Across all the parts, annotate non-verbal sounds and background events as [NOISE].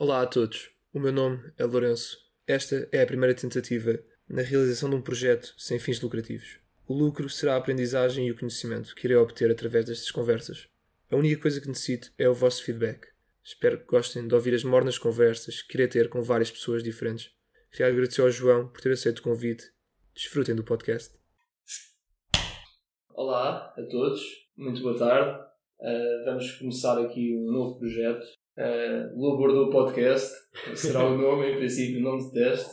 Olá a todos, o meu nome é Lourenço. Esta é a primeira tentativa na realização de um projeto sem fins lucrativos. O lucro será a aprendizagem e o conhecimento que irei obter através destas conversas. A única coisa que necessito é o vosso feedback. Espero que gostem de ouvir as mornas conversas que irei ter com várias pessoas diferentes. Queria agradecer ao João por ter aceito o convite. Desfrutem do podcast. Olá a todos, muito boa tarde. Uh, vamos começar aqui um novo projeto. Uh, Lua Podcast será o nome, em princípio, o nome de teste.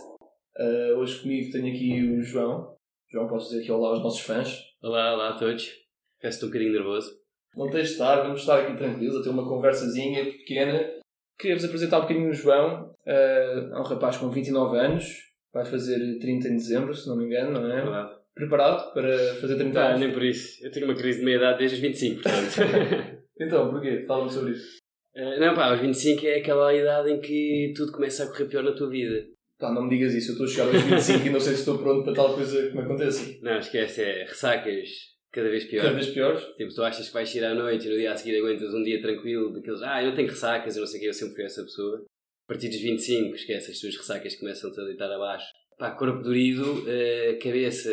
Uh, hoje comigo tenho aqui o João. João, podes dizer aqui olá aos nossos fãs? Olá, olá a todos. Peço-te um bocadinho nervoso. Não tens de estar, vamos estar aqui tranquilos, a ter uma conversazinha pequena. Queria-vos apresentar um bocadinho o João. Uh, é um rapaz com 29 anos, vai fazer 30 em dezembro, se não me engano, não é? Verdade. Preparado para fazer 30 Ah, anos? nem por isso. Eu tenho uma crise de meia-idade desde os 25, portanto. [LAUGHS] Então, porquê? Fala-me sobre isso. Eh, não, pá, aos 25 é aquela idade em que tudo começa a correr pior na tua vida. Pá, não me digas isso, eu estou a chegar aos 25 e não sei se estou pronto para tal coisa que me aconteça. Não, esquece, é ressacas cada vez pior. Cada vez piores? Tipo, tu achas que vais ir à noite e no dia a seguir aguentas um dia tranquilo, daqueles, ah, eu não tenho ressacas, eu não sei o que, eu sempre fui essa pessoa. A partir dos 25, esquece, as tuas ressacas começam-te a deitar abaixo. Pá, corpo dorido, eh, cabeça,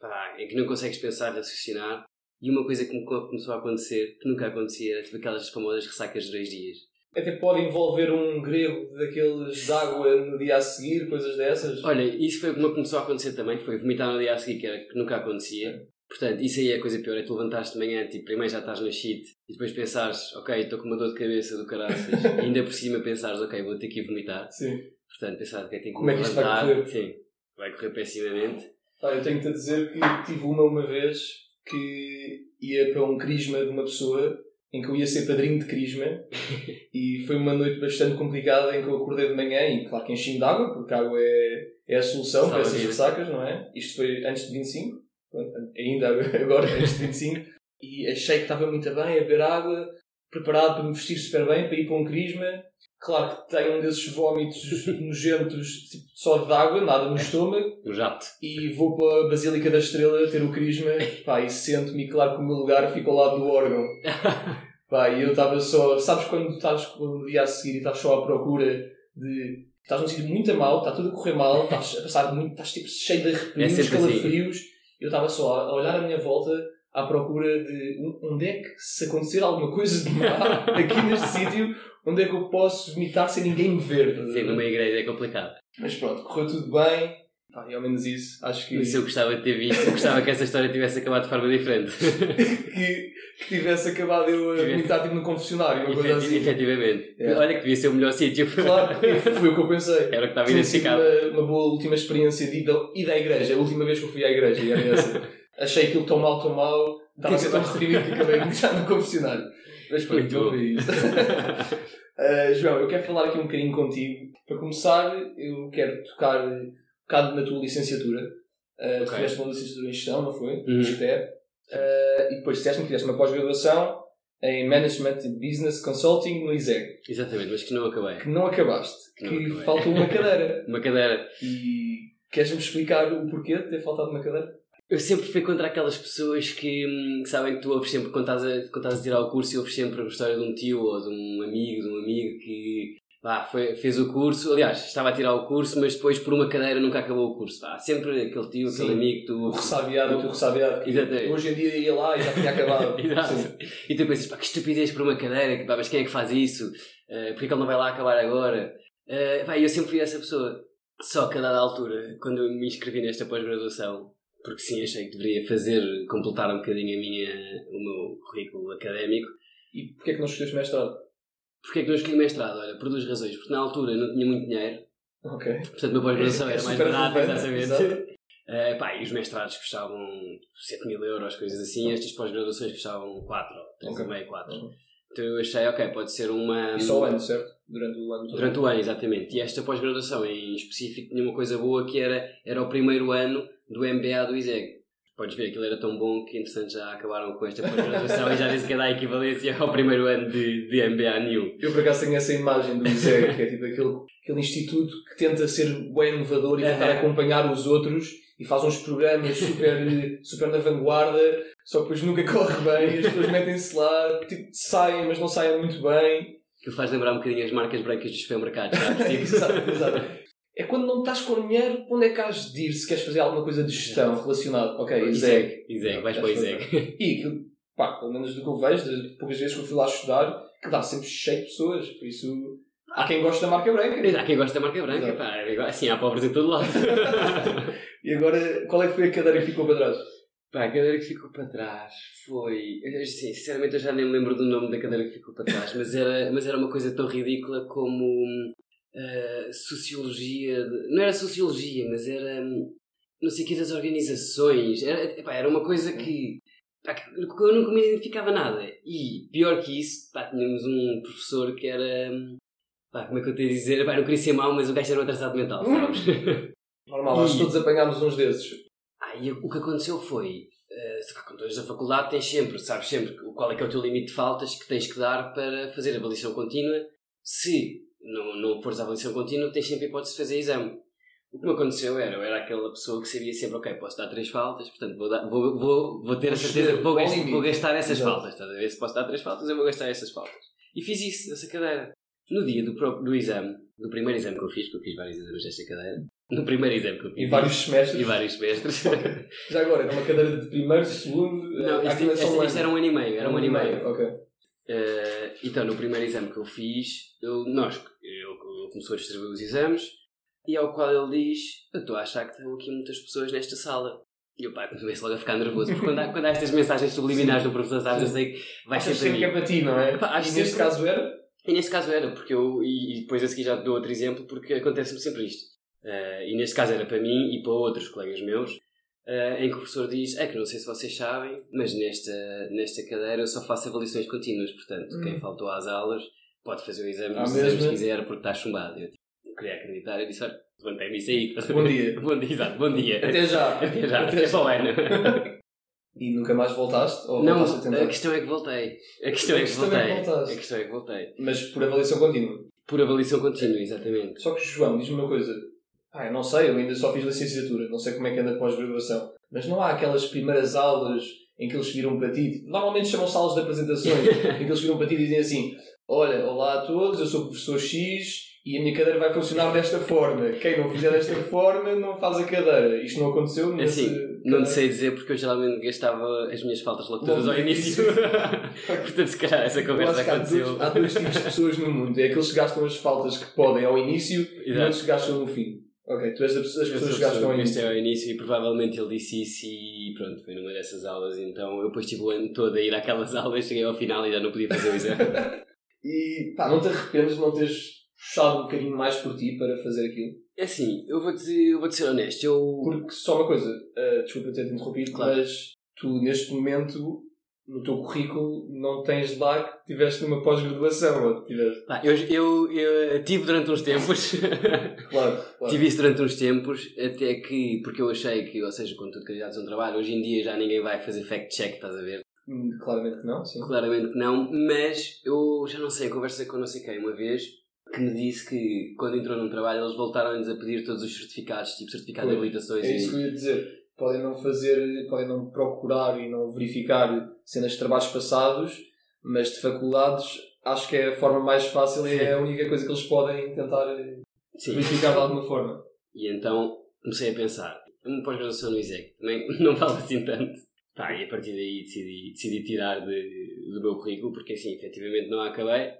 pá, em que não consegues pensar, raciocinar. E uma coisa que me co- começou a acontecer, que nunca acontecia, era tipo aquelas famosas ressacas de dois dias. Até pode envolver um grego daqueles de água no dia a seguir, coisas dessas. Olha, isso foi o que me começou a acontecer também, foi vomitar no dia a seguir, que era que nunca acontecia. Portanto, isso aí é a coisa pior, é tu levantares de manhã, tipo, primeiro já estás no shit, e depois pensares, ok, estou com uma dor de cabeça do caraças, [LAUGHS] e ainda por cima pensares, ok, vou ter que ir vomitar. Sim. Portanto, pensar que tenho que Como é que isto vai correr? Sim, vai correr pessimamente. Pá, eu tenho-te a dizer que tive uma uma vez que ia para um crisma de uma pessoa em que eu ia ser padrinho de crisma [LAUGHS] e foi uma noite bastante complicada em que eu acordei de manhã e claro que enchi de água, porque a água é, é a solução para Salva essas ressacas, não é? Isto foi antes de 25, pronto, ainda [LAUGHS] agora antes de 25 e achei que estava muito bem a beber água, preparado para me vestir super bem para ir para um crisma. Claro que tenho um desses vómitos [LAUGHS] nojentos tipo, só de água, nada no estômago Um jato. e vou para a Basílica da Estrela ter o crisma pá, e sento-me, e claro que o meu lugar fica ao lado do órgão. [LAUGHS] Pá, e eu estava só. Sabes quando estás no dia a seguir e estás só à procura de. Estás num sítio muito a mal, está tudo a correr mal, estás a passar muito, estás tipo cheio de É arrepios, assim. calafrios. Eu estava só a olhar à minha volta à procura de onde é que, se acontecer alguma coisa de mal [LAUGHS] aqui neste sítio, onde é que eu posso vomitar sem ninguém me ver. Sim, numa igreja é complicado. Mas pronto, correu tudo bem. Pá, e ao menos isso, acho que. Mas eu gostava de ter visto, eu gostava que essa história tivesse acabado de forma diferente. [LAUGHS] que, que tivesse acabado eu a Tivesse- vomitar tipo no confessionário, uma coisa assim. Efetivamente. É. Olha que devia ser o melhor sítio. Claro, foi o que eu pensei. Era o que estava Tinha identificado. uma, uma boa última experiência de ida, ida à igreja, a última vez que eu fui à igreja, e era essa. [LAUGHS] Achei aquilo tão mal, tão mal, estava a ser tão reprimido que acabei de entrar no confessionário. Mas pronto, foi isso. Uh, João, eu quero falar aqui um bocadinho contigo. Para começar, eu quero tocar um bocado na tua licenciatura. Uh, Tu Ok. fizeste uma licenciatura em gestão, não foi? Uhum. Uh, e depois disseste-me que fizeste uma pós-graduação em Management and Business Consulting no ISEG, Exatamente, mas que não acabei. que não acabaste, Que que, não faltou uma cadeira. [LAUGHS] Uma cadeira. E queres-me explicar o porquê de ter faltado uma cadeira? Eu sempre fui contra aquelas pessoas que, hum, que sabem que tu ouves sempre, quando estás, a, quando estás a tirar o curso, e ouves sempre a história de um tio ou de um amigo, de um amigo que pá, foi, fez o curso. Aliás, estava a tirar o curso, mas depois por uma cadeira nunca acabou o curso. Pá, sempre aquele tio, Sim. aquele amigo que O tu. ressabiado, o ressabiado. que Exatamente. Hoje em dia ia lá e já tinha acabado. [LAUGHS] Exato. Sim. E tu pensas, pá, que estupidez por uma cadeira, pá, mas quem é que faz isso? Uh, Porquê que ele não vai lá acabar agora? Uh, pá, eu sempre fui essa pessoa. Só que a dada altura, quando eu me inscrevi nesta pós-graduação, porque sim, achei que deveria fazer, completar um bocadinho a minha, o meu currículo académico, E porquê é que não escolheste mestrado? Porquê é que não escolhi mestrado? Olha, por duas razões. Porque na altura não tinha muito dinheiro, Ok. portanto minha pós-graduação É era mais relevante, exatamente. [LAUGHS] Eh, pá, e os mestrados custavam 7 mil euros, coisas assim, estas pós-graduações custavam 4, ou 3,5, 4. Uhum. Então eu achei, ok, pode ser uma. E só o ano, certo? Durante o ano. Durante o ano, exatamente. E esta pós-graduação em específico tinha uma coisa boa que era, era o primeiro ano do MBA do ISEG. Podes ver, aquilo era tão bom que, entretanto, já acabaram com esta pós-graduação e já disse que dá equivalência ao primeiro ano de, de MBA New. Eu por acaso tenho essa imagem do ISEG, que é tipo aquele, aquele instituto que tenta ser bem inovador e tentar acompanhar os outros e faz uns programas super, super na vanguarda, só que depois nunca [LAUGHS] corre bem as pessoas metem-se lá, tipo, saem, mas não saem muito bem. que faz lembrar um bocadinho as marcas brancas dos supermercados? Tipo, [LAUGHS] exato, exato. É quando não estás com dinheiro, onde é que has de ir se queres fazer alguma coisa de gestão relacionada? Ok, Iseg. Iseg, Iseg, vais para o Iseg. E aquilo, pá, pelo menos do que eu vejo, das poucas vezes que eu fui lá estudar, que dá sempre cheio de pessoas. Por isso, há quem goste da marca branca. Há quem gosta da marca branca, Exato. pá, é assim, há pobres em todo lado. [LAUGHS] E agora, qual é que foi a cadeira que ficou para trás? Pá, a cadeira que ficou para trás foi. Assim, sinceramente, eu já nem me lembro do nome da cadeira que ficou para trás, mas era, mas era uma coisa tão ridícula como. Ah, sociologia. de- não era sociologia, mas era. hum, não sei o que das organizações. Era, epá, era uma coisa que. pá, que eu nunca me identificava nada. E, pior que isso, pá, tínhamos um professor que era. hum, Pá, como é que eu tenho a dizer? Pá, não queria ser mau, mas o gajo era um atrasado mental, sabes? [LAUGHS] Normal, E- todos apanhámos uns desses. Ah, e o que aconteceu foi, uh, com todas da faculdade tens sempre, sabes sempre qual é que é o teu limite de faltas que tens que dar para fazer a avaliação contínua. Se não, não fores à avaliação contínua, tens sempre a hipótese de fazer exame. O que me aconteceu era, eu era aquela pessoa que sabia sempre, ok, posso dar três faltas, portanto vou, dar- vou, vou, vou ter a certeza que vou, gastar, vou gastar essas Exato. faltas, estás a ver? Se posso dar três faltas, eu vou gastar essas faltas. E fiz isso nessa cadeira. No dia do, próprio, do exame, do primeiro exame que eu fiz, que eu fiz vários exames desta cadeira, no primeiro exame que eu fiz, Em vários semestres. e vários semestres. [LAUGHS] Já agora, era uma cadeira de primeiro, segundo. Não, isto, aquilo é um isto ano. era um ano e meio. Era um ano e meio. Ok. Eh, então, no primeiro exame que eu fiz, eu, nós, eu, eu começou a distribuir os exames e ao qual ele diz: Eu estou a achar que estão aqui muitas pessoas nesta sala. E o pai começa logo a ficar nervoso, porque quando há, quando há estas mensagens subliminares do professor, sabes, eu sei que vai Achas ser para sempre que é para ti, não é? Epá, acho e neste sempre- caso era? E neste caso era, porque eu, e, e depois a seguir já te dou outro exemplo, porque acontece-me sempre isto. Eh, e neste caso era para mim e para outros colegas meus, eh, em que o professor diz: É que não sei se vocês sabem, mas nesta, nesta cadeira eu só faço avaliações contínuas, portanto, quem Hum. faltou às aulas pode fazer o exame À se quiser porque está chumbado. Eu tipo, não queria acreditar, eu disse: Olha, levantei-me isso aí. Bom ver?" dia. [LAUGHS] bom dia, exato, bom dia. Até já. Até já, até para o ano. E nunca mais voltaste? Ou Não, voltaste a tentar? a questão é que voltei. A questão A é que questão é voltei. que voltaste. A questão é que voltei. Mas por avaliação contínua. Por avaliação contínua, exatamente. Só que, João, diz-me uma coisa. Ah, eu não sei, eu ainda só fiz licenciatura, não sei como é que anda pós-graduação. Mas não há aquelas primeiras aulas em que eles viram para ti. Normalmente chamam salas de apresentações, [LAUGHS] em que eles viram para ti e dizem assim: Olha, olá a todos, eu sou o professor X e a minha cadeira vai funcionar desta forma. Quem não fizer desta forma não faz a cadeira. Isto não aconteceu nesse. Assim, Não te sei dizer porque eu geralmente gastava as minhas faltas Logo ao início. [LAUGHS] Portanto, se calhar essa conversa que há aconteceu. dois, há dois tipos de pessoas no mundo. É aqueles que gastam as faltas que podem ao início e Exato. outros que gastam no fim. Ok, tu és das das Eu pessoas que gastam início. gastei ao início e provavelmente ele disse isso e pronto, foi numa dessas aulas. Então eu depois tive o ano todo a ir àquelas [LAUGHS] aulas, cheguei ao final e já não podia fazer o exame. [LAUGHS] E pá, não te arrependes de não teres puxado um bocadinho mais por ti para fazer aquilo? É assim, eu vou-te eu vou ser honesto. Eu, Porque só uma coisa, eh, desculpa ter-te interrompido, Claro. mas tu neste momento, no teu currículo, não tens lá que tiveste numa pós-graduação, ou tiveste. eu, eu, eu tive durante uns tempos. [LAUGHS] Claro, claro. Tive isso durante uns tempos, até que, porque eu achei que, ou seja, com tudo candidatos a um trabalho, hoje em dia já ninguém vai fazer fact-check, estás a ver? Hum, Claramente que não, sim. Claramente que não, mas eu já não sei, conversei com não sei quem uma vez que me disse que quando entrou num trabalho eles voltaram-lhes a pedir todos os certificados, tipo certificado de habilitações É isso que e. eu ia dizer. Podem não fazer, podem não procurar e não verificar cenas de trabalhos passados, mas de faculdades acho que é a forma mais fácil e é a única coisa que eles podem tentar Sim. verificar de alguma forma. E então comecei a pensar, uma pós-graduação no ISEC também [LAUGHS] não vale assim tanto. Pá, e a partir daí decidi, decidi tirar de, do meu currículo, porque assim, efetivamente não a acabei.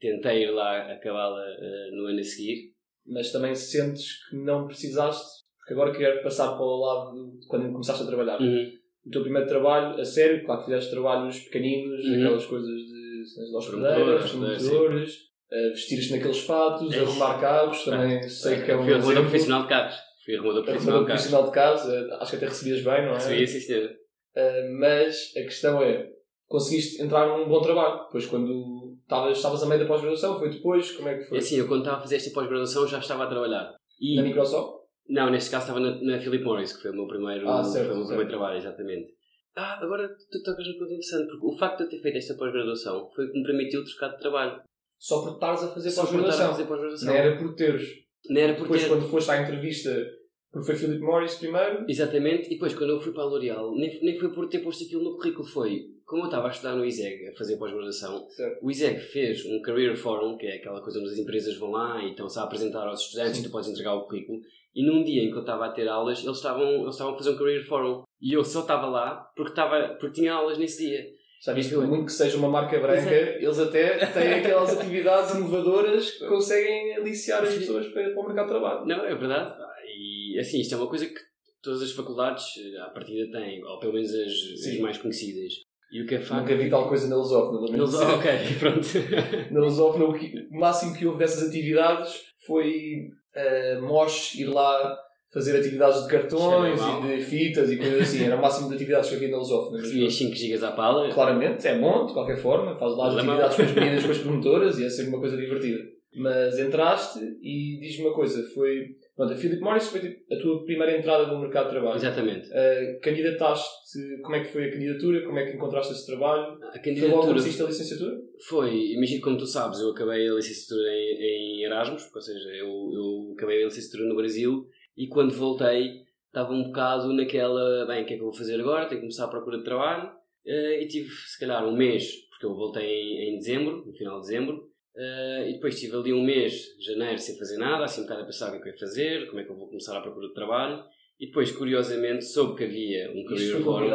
Tentei ir lá acabá-la eh, no ano a seguir. Mas também sentes que não precisaste, agora quero passar para o lado de quando começaste a trabalhar. Uhum. O teu primeiro trabalho, a sério, claro que fizeste trabalhos pequeninos, Uhum. aquelas coisas de cenas de Promotores, hospedeiras, né, promotores, uh, vestir-te naqueles fatos, É. arrumar carros, também sei que é um Fui arrumador profissional de carros. Fui arrumador profissional profissional de carros, uh, acho que até recebias bem, não é? Recebi sim, senhor. Uh, mas a questão é, conseguiste entrar num bom trabalho, depois quando estavas, estavas a meio da pós-graduação, foi depois, como é que foi? É assim, eu quando estava a fazer esta pós-graduação já estava a trabalhar. E, Na Microsoft? Não, neste caso estava na, na Philip Morris, que foi o meu primeiro, Ah, certo, foi o meu certo. primeiro trabalho, exatamente. Ah, agora tu tocas num ponto interessante, porque o facto de eu ter feito esta pós-graduação foi o que me permitiu trocar de trabalho. Só por estares a fazer pós-graduação. pós-graduação. Não era por teres. Não era por Depois ter- quando foste à entrevista, porque foi Philip Morris primeiro, Exatamente, e depois quando eu fui para a L'Oréal, nem, nem foi por ter posto aquilo no currículo, foi como eu estava a estudar no ISEG, a fazer pós-graduação, o ISEG fez um Career Forum, que é aquela coisa onde as empresas vão lá e estão-se a apresentar aos estudantes Sim. e tu podes entregar o currículo. E num dia em que eu estava a ter aulas, eles estavam, eles estavam a fazer um Career Forum. E eu só estava lá porque, estava, porque tinha aulas nesse dia. Já viste, por é. muito que seja uma marca branca, eles até têm aquelas atividades inovadoras que conseguem aliciar as pessoas para, para o mercado de trabalho. Não, é verdade. E assim, isto é uma coisa que todas as faculdades, eh, à partida, têm, ou pelo menos as, as mais conhecidas. E o que é facto. Nunca vi tal coisa na Lusófona. lamento Eles, dizer. ok, [LAUGHS] pronto. Na Lusófona, o, que- o máximo que houve dessas atividades foi uh, Mosh ir lá fazer atividades de cartões mal. e de fitas e coisas assim. Era o máximo de atividades que havia na Lusófona. Recebias 5 gigas à pala. Claramente, é bom, de qualquer forma, faz lá as Mas é atividades com as [LAUGHS] meninas, com as promotoras e é sempre uma coisa divertida. Mas entraste e diz-me uma coisa, foi... Pronto, a Philip Morris foi tipo, a tua primeira entrada no mercado de trabalho. Exatamente. Uh, candidataste, como é que foi a candidatura, como é que encontraste esse trabalho? A Foi logo candidatura a licenciatura? foi, imagino como tu sabes, eu acabei a licenciatura em, em Erasmus, ou seja, eu, eu acabei a licenciatura no Brasil e quando voltei estava um bocado naquela, bem, o que é que eu vou fazer agora? Tenho que começar a procura de trabalho Eh, e tive se calhar um mês, porque eu voltei em, em dezembro, no final de dezembro, Eh, e depois tive ali um mês, janeiro, sem fazer nada, assim um bocado a pensar o que é que eu ia fazer, como é que eu vou começar a procura de trabalho, e depois, curiosamente, soube que havia um career forum.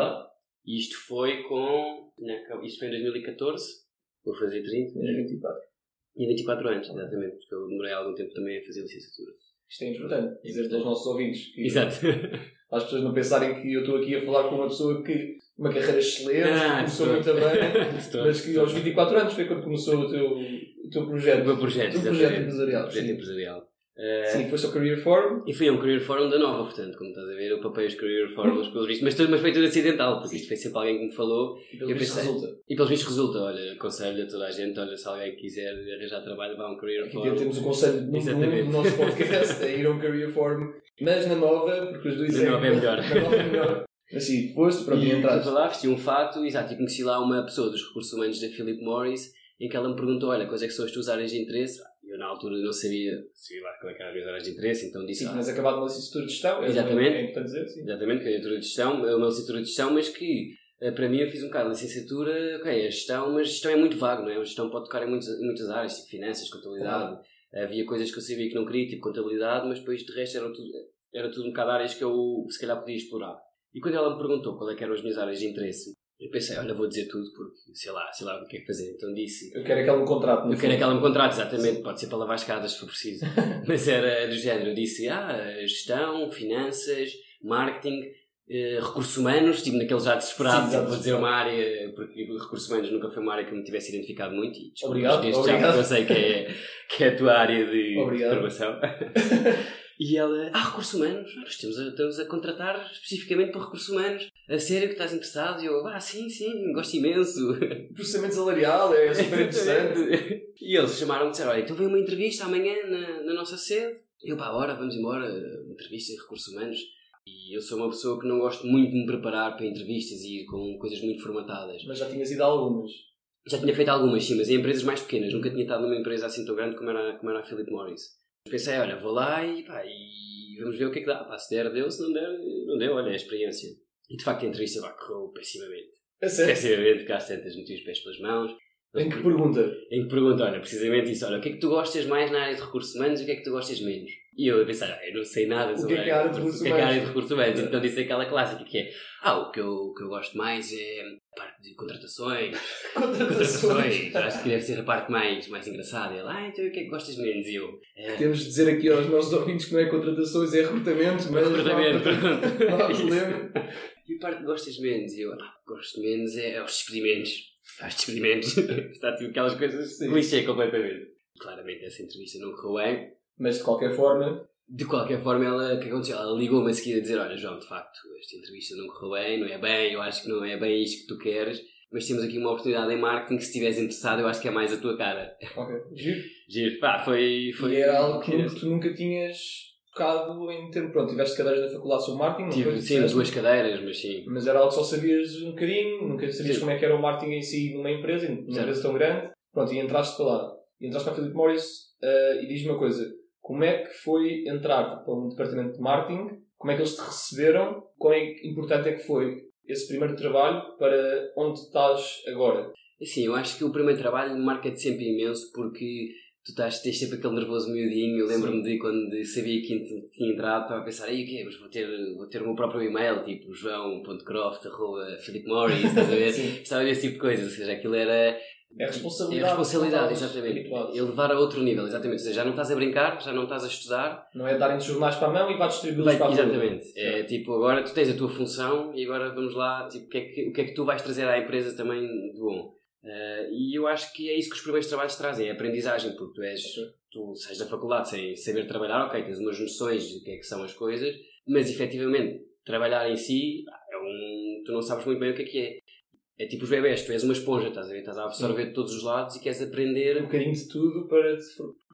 E isto foi com. na- Isto foi em 2014, vou fazer 30, É 24. e 24 anos, exatamente, porque eu demorei algum tempo também a fazer licenciatura. Isto é importante, dizer aos nossos ouvintes. Que, Exato. [LAUGHS] Para as pessoas não pensarem que eu estou aqui a falar com uma pessoa que uma carreira excelente, Ah, começou muito bem, [LAUGHS] mas que aos 24 anos foi quando começou o teu, o teu projeto. O meu projeto, O teu projeto empresarial. Projeto sim. empresarial. Eh, Sim, foste ao Career Forum. E foi um Career Forum da Nova, portanto, como estás a ver, eu papei os Career Forums pelo visto, mas, tudo, mas foi tudo acidental, porque isto foi sempre alguém que me falou E pelo Eu visto pensei- resulta. e pelos vistos resulta. Olha, aconselho a toda a gente, olha, se alguém quiser arranjar trabalho, vá a um Career Aqui Forum. temos o conselho um Exatamente. do nosso podcast, é ir a um Career Forum. Mas na nova, porque os dois Na nova é melhor. Na nova é melhor. Mas sim, foste, E fui entraste. para lá, vesti um fato, exato, e conheci lá uma pessoa dos recursos humanos da Philip Morris, em que ela me perguntou, olha, quais é que são as tuas áreas de interesse? Eu na altura não sabia, sabia lá qual é que eram as minhas áreas de interesse, então disse, Sim, ah, tinhas acabado uma licenciatura de gestão. é- Exatamente. É importante dizer, sim. exatamente, candidatura de gestão, é uma licenciatura de gestão, mas que eh, para mim eu fiz um bocado de licenciatura, ok, é gestão, mas gestão é muito vago, não é? A gestão pode tocar em muitas, muitas áreas, tipo finanças, contabilidade, havia coisas que eu sabia que não queria, tipo contabilidade, mas depois de resto era tudo, era tudo um bocado áreas que eu se calhar podia explorar. E quando ela me perguntou qual é que eram as minhas áreas de interesse, eu pensei, olha, vou dizer tudo porque sei lá, sei lá o que é que fazer. Então disse, Eu quero aquele contrato. eu quero me contrate, exatamente, pode ser para lavar escadas se for preciso. [LAUGHS] Mas era do género, eu disse, ah, gestão, finanças, marketing, eh, recursos humanos, tipo naquele já desesperado, Sim, já vou dizer uma área, porque recursos humanos nunca foi uma área que eu me tivesse identificado muito, e Obrigado, desde já, obrigado. porque eu sei que é, que é a tua área de Obrigado. formação. [LAUGHS] E ela, ah, recursos humanos, nós estamos a, estamos a contratar especificamente para recursos humanos. A sério que estás interessado? E eu, ah, sim, sim, gosto imenso. [LAUGHS] Processamento salarial é [LAUGHS] super interessante. e eles chamaram-me e disseram, olha, então vem uma entrevista amanhã na, na nossa sede. E eu, pá, bora, vamos embora, entrevista em recursos humanos. E eu sou uma pessoa que não gosto muito de me preparar para entrevistas e ir com coisas muito formatadas. Mas já tinhas ido a algumas. Já tinha feito algumas, sim, mas em empresas mais pequenas. Nunca tinha estado numa empresa assim tão grande como era, como era a Philip Morris. Pensei, olha, vou lá e, pá, e vamos ver o que é que dá. Pá, se der, deu. Se não der, não deu. Olha, é a experiência. E de facto a entrevista pá, correu pessimamente. É sério? Pessimamente, às tantas meti os pés pelas mãos. Em que pergunta? Em que pergunta, olha, precisamente isso, olha, o que é que tu gostas mais na área de recursos humanos e o que é que tu gostas menos? E eu a pensar, ah, eu não sei nada O sobre que é que é a área de recursos o que é que é a área de humanos? recursos humanos. Então disse aquela clássica que é, ah, o que eu, o que eu gosto mais é a parte de contratações, [LAUGHS] Contratações. contratações, acho que deve ser a parte mais, mais engraçada. E ele, ah, então o que é que gostas menos? E eu, é, Temos de dizer aqui aos nossos ouvintes que não é contratações, é recrutamento, mas recrutamento, não. [LAUGHS] E a parte que gostas menos? E eu, ah, gosto menos é, é os despedimentos. Ah, Os despedimentos. [LAUGHS] Está tipo aquelas coisas Sim. clichê completamente. Claramente essa entrevista não correu bem. Mas de qualquer forma, De qualquer forma, ela, o que aconteceu? Ela ligou-me a seguir a dizer: Olha, João, de facto, esta entrevista não correu bem, não é bem, eu acho que não é bem isto que tu queres, mas temos aqui uma oportunidade em marketing que, se estiveres interessado, eu acho que é mais a tua cara. ok, [LAUGHS] giro. Giro, pá, foi. foi E era algo que nunca- tu nunca tinhas tocado em termos. Pronto, tiveste cadeiras na faculdade sobre marketing, não Tive, foi? sim, duas cadeiras, mas sim. Mas era algo que só sabias um bocadinho, nunca sabias Sim. como é que era o marketing em si numa empresa, numa Certo. empresa tão grande. Pronto, e entraste para lá. E entraste para a Philip Morris eh, e diz-me uma coisa: como é que foi entrar para um departamento de marketing? Como é que eles te receberam? Quão é que importante é que foi esse primeiro trabalho para onde estás agora? Sim, eu acho que o primeiro trabalho marca-te sempre imenso porque tu estás, tens sempre aquele nervoso miudinho. Eu lembro-me de quando sabia que tinha entrado, estava a pensar, aí o quê? Mas vou ter, vou ter o meu próprio e-mail, tipo joão.croft, arroba Philip Morris, estás a ver? [LAUGHS] Estava a ver esse tipo de coisas, ou seja, aquilo era. É responsabilidade. É responsabilidade, exatamente. É levar a outro nível, exatamente. Ou seja, já não estás a brincar, já não estás a estudar. Não é darem-te jornais para a mão e vá distribuí-los para a Exatamente. É tipo, agora tu tens a tua função e agora vamos lá, tipo, o que, é que, o que é que tu vais trazer à empresa também de bom? Uh, e eu acho que é isso que os primeiros trabalhos trazem, é aprendizagem, porque tu és, tu sais da faculdade sem saber trabalhar, ok, tens umas noções de o que é que são as coisas, mas efetivamente trabalhar em si é um, tu não sabes muito bem o que é que é. É tipo os bebés, tu és uma esponja, estás a ver? Estás a absorver de todos os lados e queres aprender. Um bocadinho de tudo para.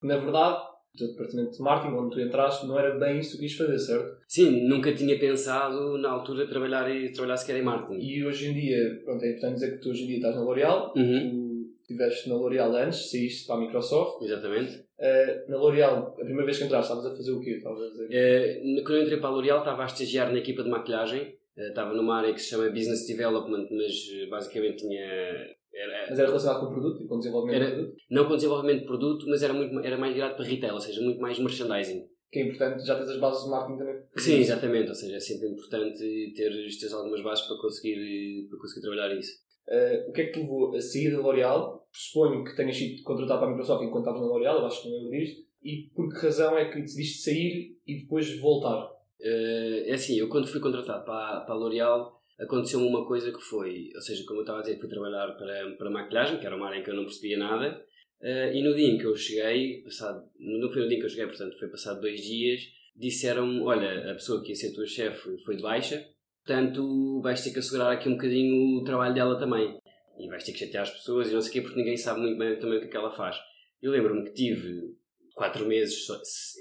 Na verdade, o teu departamento de marketing, onde tu entraste, não era bem isso que quis fazer, certo? Sim, nunca tinha pensado na altura trabalhar, trabalhar sequer em marketing. E hoje em dia, pronto, é importante dizer que tu hoje em dia estás na L'Oréal, uhum. tu estiveste na L'Oréal antes, saíste para a Microsoft. Exatamente. Uh, na L'Oréal, a primeira vez que entraste, estavas a fazer o quê? Estavas a dizer? Uh, quando eu entrei para a L'Oréal, estava a estagiar na equipa de maquilhagem. Uh, estava numa área que se chama Business Development, mas basicamente tinha era, mas era relacionado com o produto, tipo, com o desenvolvimento era, do produto? Não com o desenvolvimento de produto, mas era, muito, era mais virado para retail, ou seja, muito mais merchandising. Que é importante, já tens as bases de marketing também. Sim, exatamente, ou seja, é sempre importante ter, ter algumas bases para conseguir, para conseguir trabalhar isso. Uh, o que é que te levou a sair da L'Oréal? Suponho que tenhas sido contratado para a Microsoft enquanto estavas na L'Oréal, eu acho que não lembro disto. E por que razão é que decidiste sair e depois voltar? Uh, é assim, eu quando fui contratado para, para a L'Oréal aconteceu-me uma coisa que foi, ou seja, como eu estava a dizer, fui trabalhar para, para maquilhagem, que era uma área em que eu não percebia nada, uh, e no dia em que eu cheguei, passado, não foi no dia em que eu cheguei, portanto foi passado dois dias, disseram olha, a pessoa que ia ser tua chefe foi de baixa, portanto vais ter que assegurar aqui um bocadinho o trabalho dela também. E vais ter que chatear as pessoas e não sei o quê, porque ninguém sabe muito bem também o que é que ela faz. Eu lembro-me que tive quatro meses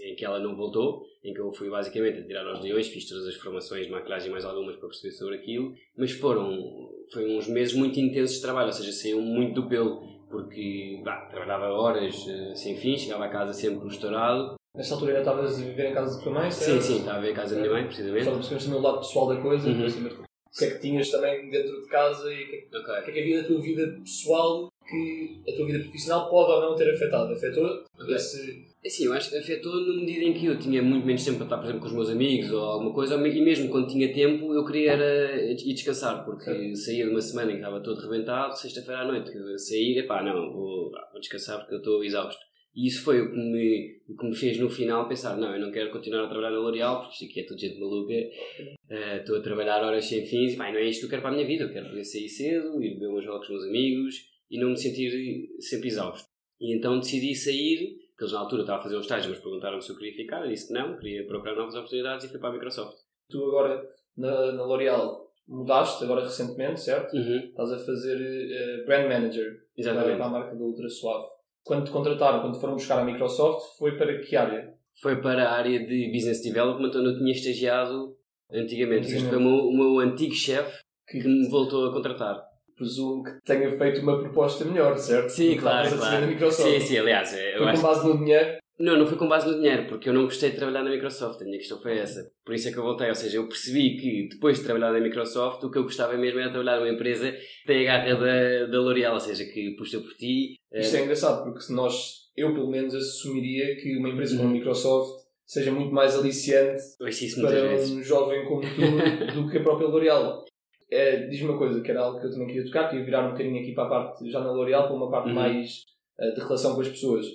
em que ela não voltou, em que eu fui basicamente a tirar aos leões, fiz todas as formações maquilhagem mais algumas para perceber sobre aquilo, mas foram foi uns meses muito intensos de trabalho, ou seja, saiu muito do pelo, porque bah, trabalhava horas uh, sem fim, chegava a casa sempre estourado. Nesta altura ainda estavas a viver em casa da tua mãe? Sim, sim, estava a viver em casa da minha mãe, precisamente. Só percebemos também o lado pessoal da coisa, uhum. o que é que tinhas também dentro de casa e o que, é que, okay. que é que havia da tua vida pessoal que a tua vida profissional pode ou não ter afetado. Afetou okay. esse... Sim, eu acho que afetou na medida em que eu tinha muito menos tempo para estar, por exemplo, com os meus amigos ou alguma coisa, e mesmo quando tinha tempo eu queria era ir descansar, porque okay. saía de uma semana em que estava todo rebentado, sexta-feira à noite, sair, epá, não, vou, vou descansar porque eu estou exausto. E isso foi o que, me, o que me fez no final pensar: não, eu não quero continuar a trabalhar na L'Oréal, porque isto aqui é tudo gente maluca. Uh, estou a trabalhar horas sem fins, pá, não é isto que eu quero para a minha vida. Eu quero poder sair cedo, ir beber uns jogos com os meus amigos, e não me sentir sempre exausto. E então decidi sair, porque eles na altura estavam a fazer um estágio, mas perguntaram se eu queria ficar, eu disse que não, queria procurar novas oportunidades e fui para a Microsoft. Tu agora, na, na L'Oréal, mudaste agora recentemente, certo? Uhum. Estás a fazer uh, Brand Manager Exatamente. para a marca da Ultra Suave. Quando te contrataram, quando te foram buscar a Microsoft, foi para que área? Foi para a área de Business Development, onde eu tinha estagiado antigamente. antigamente. Ou seja, foi o meu, o meu antigo chefe que... que me voltou a contratar presumo que tenha feito uma proposta melhor, certo? Sim, claro, claro. Microsoft. Sim, sim, aliás. Foi com base no dinheiro? Não, não foi com base no dinheiro, porque eu não gostei de trabalhar na Microsoft. A minha questão foi essa. Por isso é que eu voltei. Ou seja, eu percebi que depois de trabalhar na Microsoft, o que eu gostava mesmo era trabalhar numa empresa que tem a garra da, da L'Oréal, ou seja, que puxa por ti. Isto é engraçado, porque se nós, eu pelo menos assumiria que uma empresa como a uhum. Microsoft seja muito mais aliciante para vezes. um jovem como tu [LAUGHS] do que a própria L'Oréal é, diz-me uma coisa, que era algo que eu também queria tocar, queria virar um bocadinho aqui para a parte, já na L'Oréal, para uma parte uhum. mais uh, de relação com as pessoas.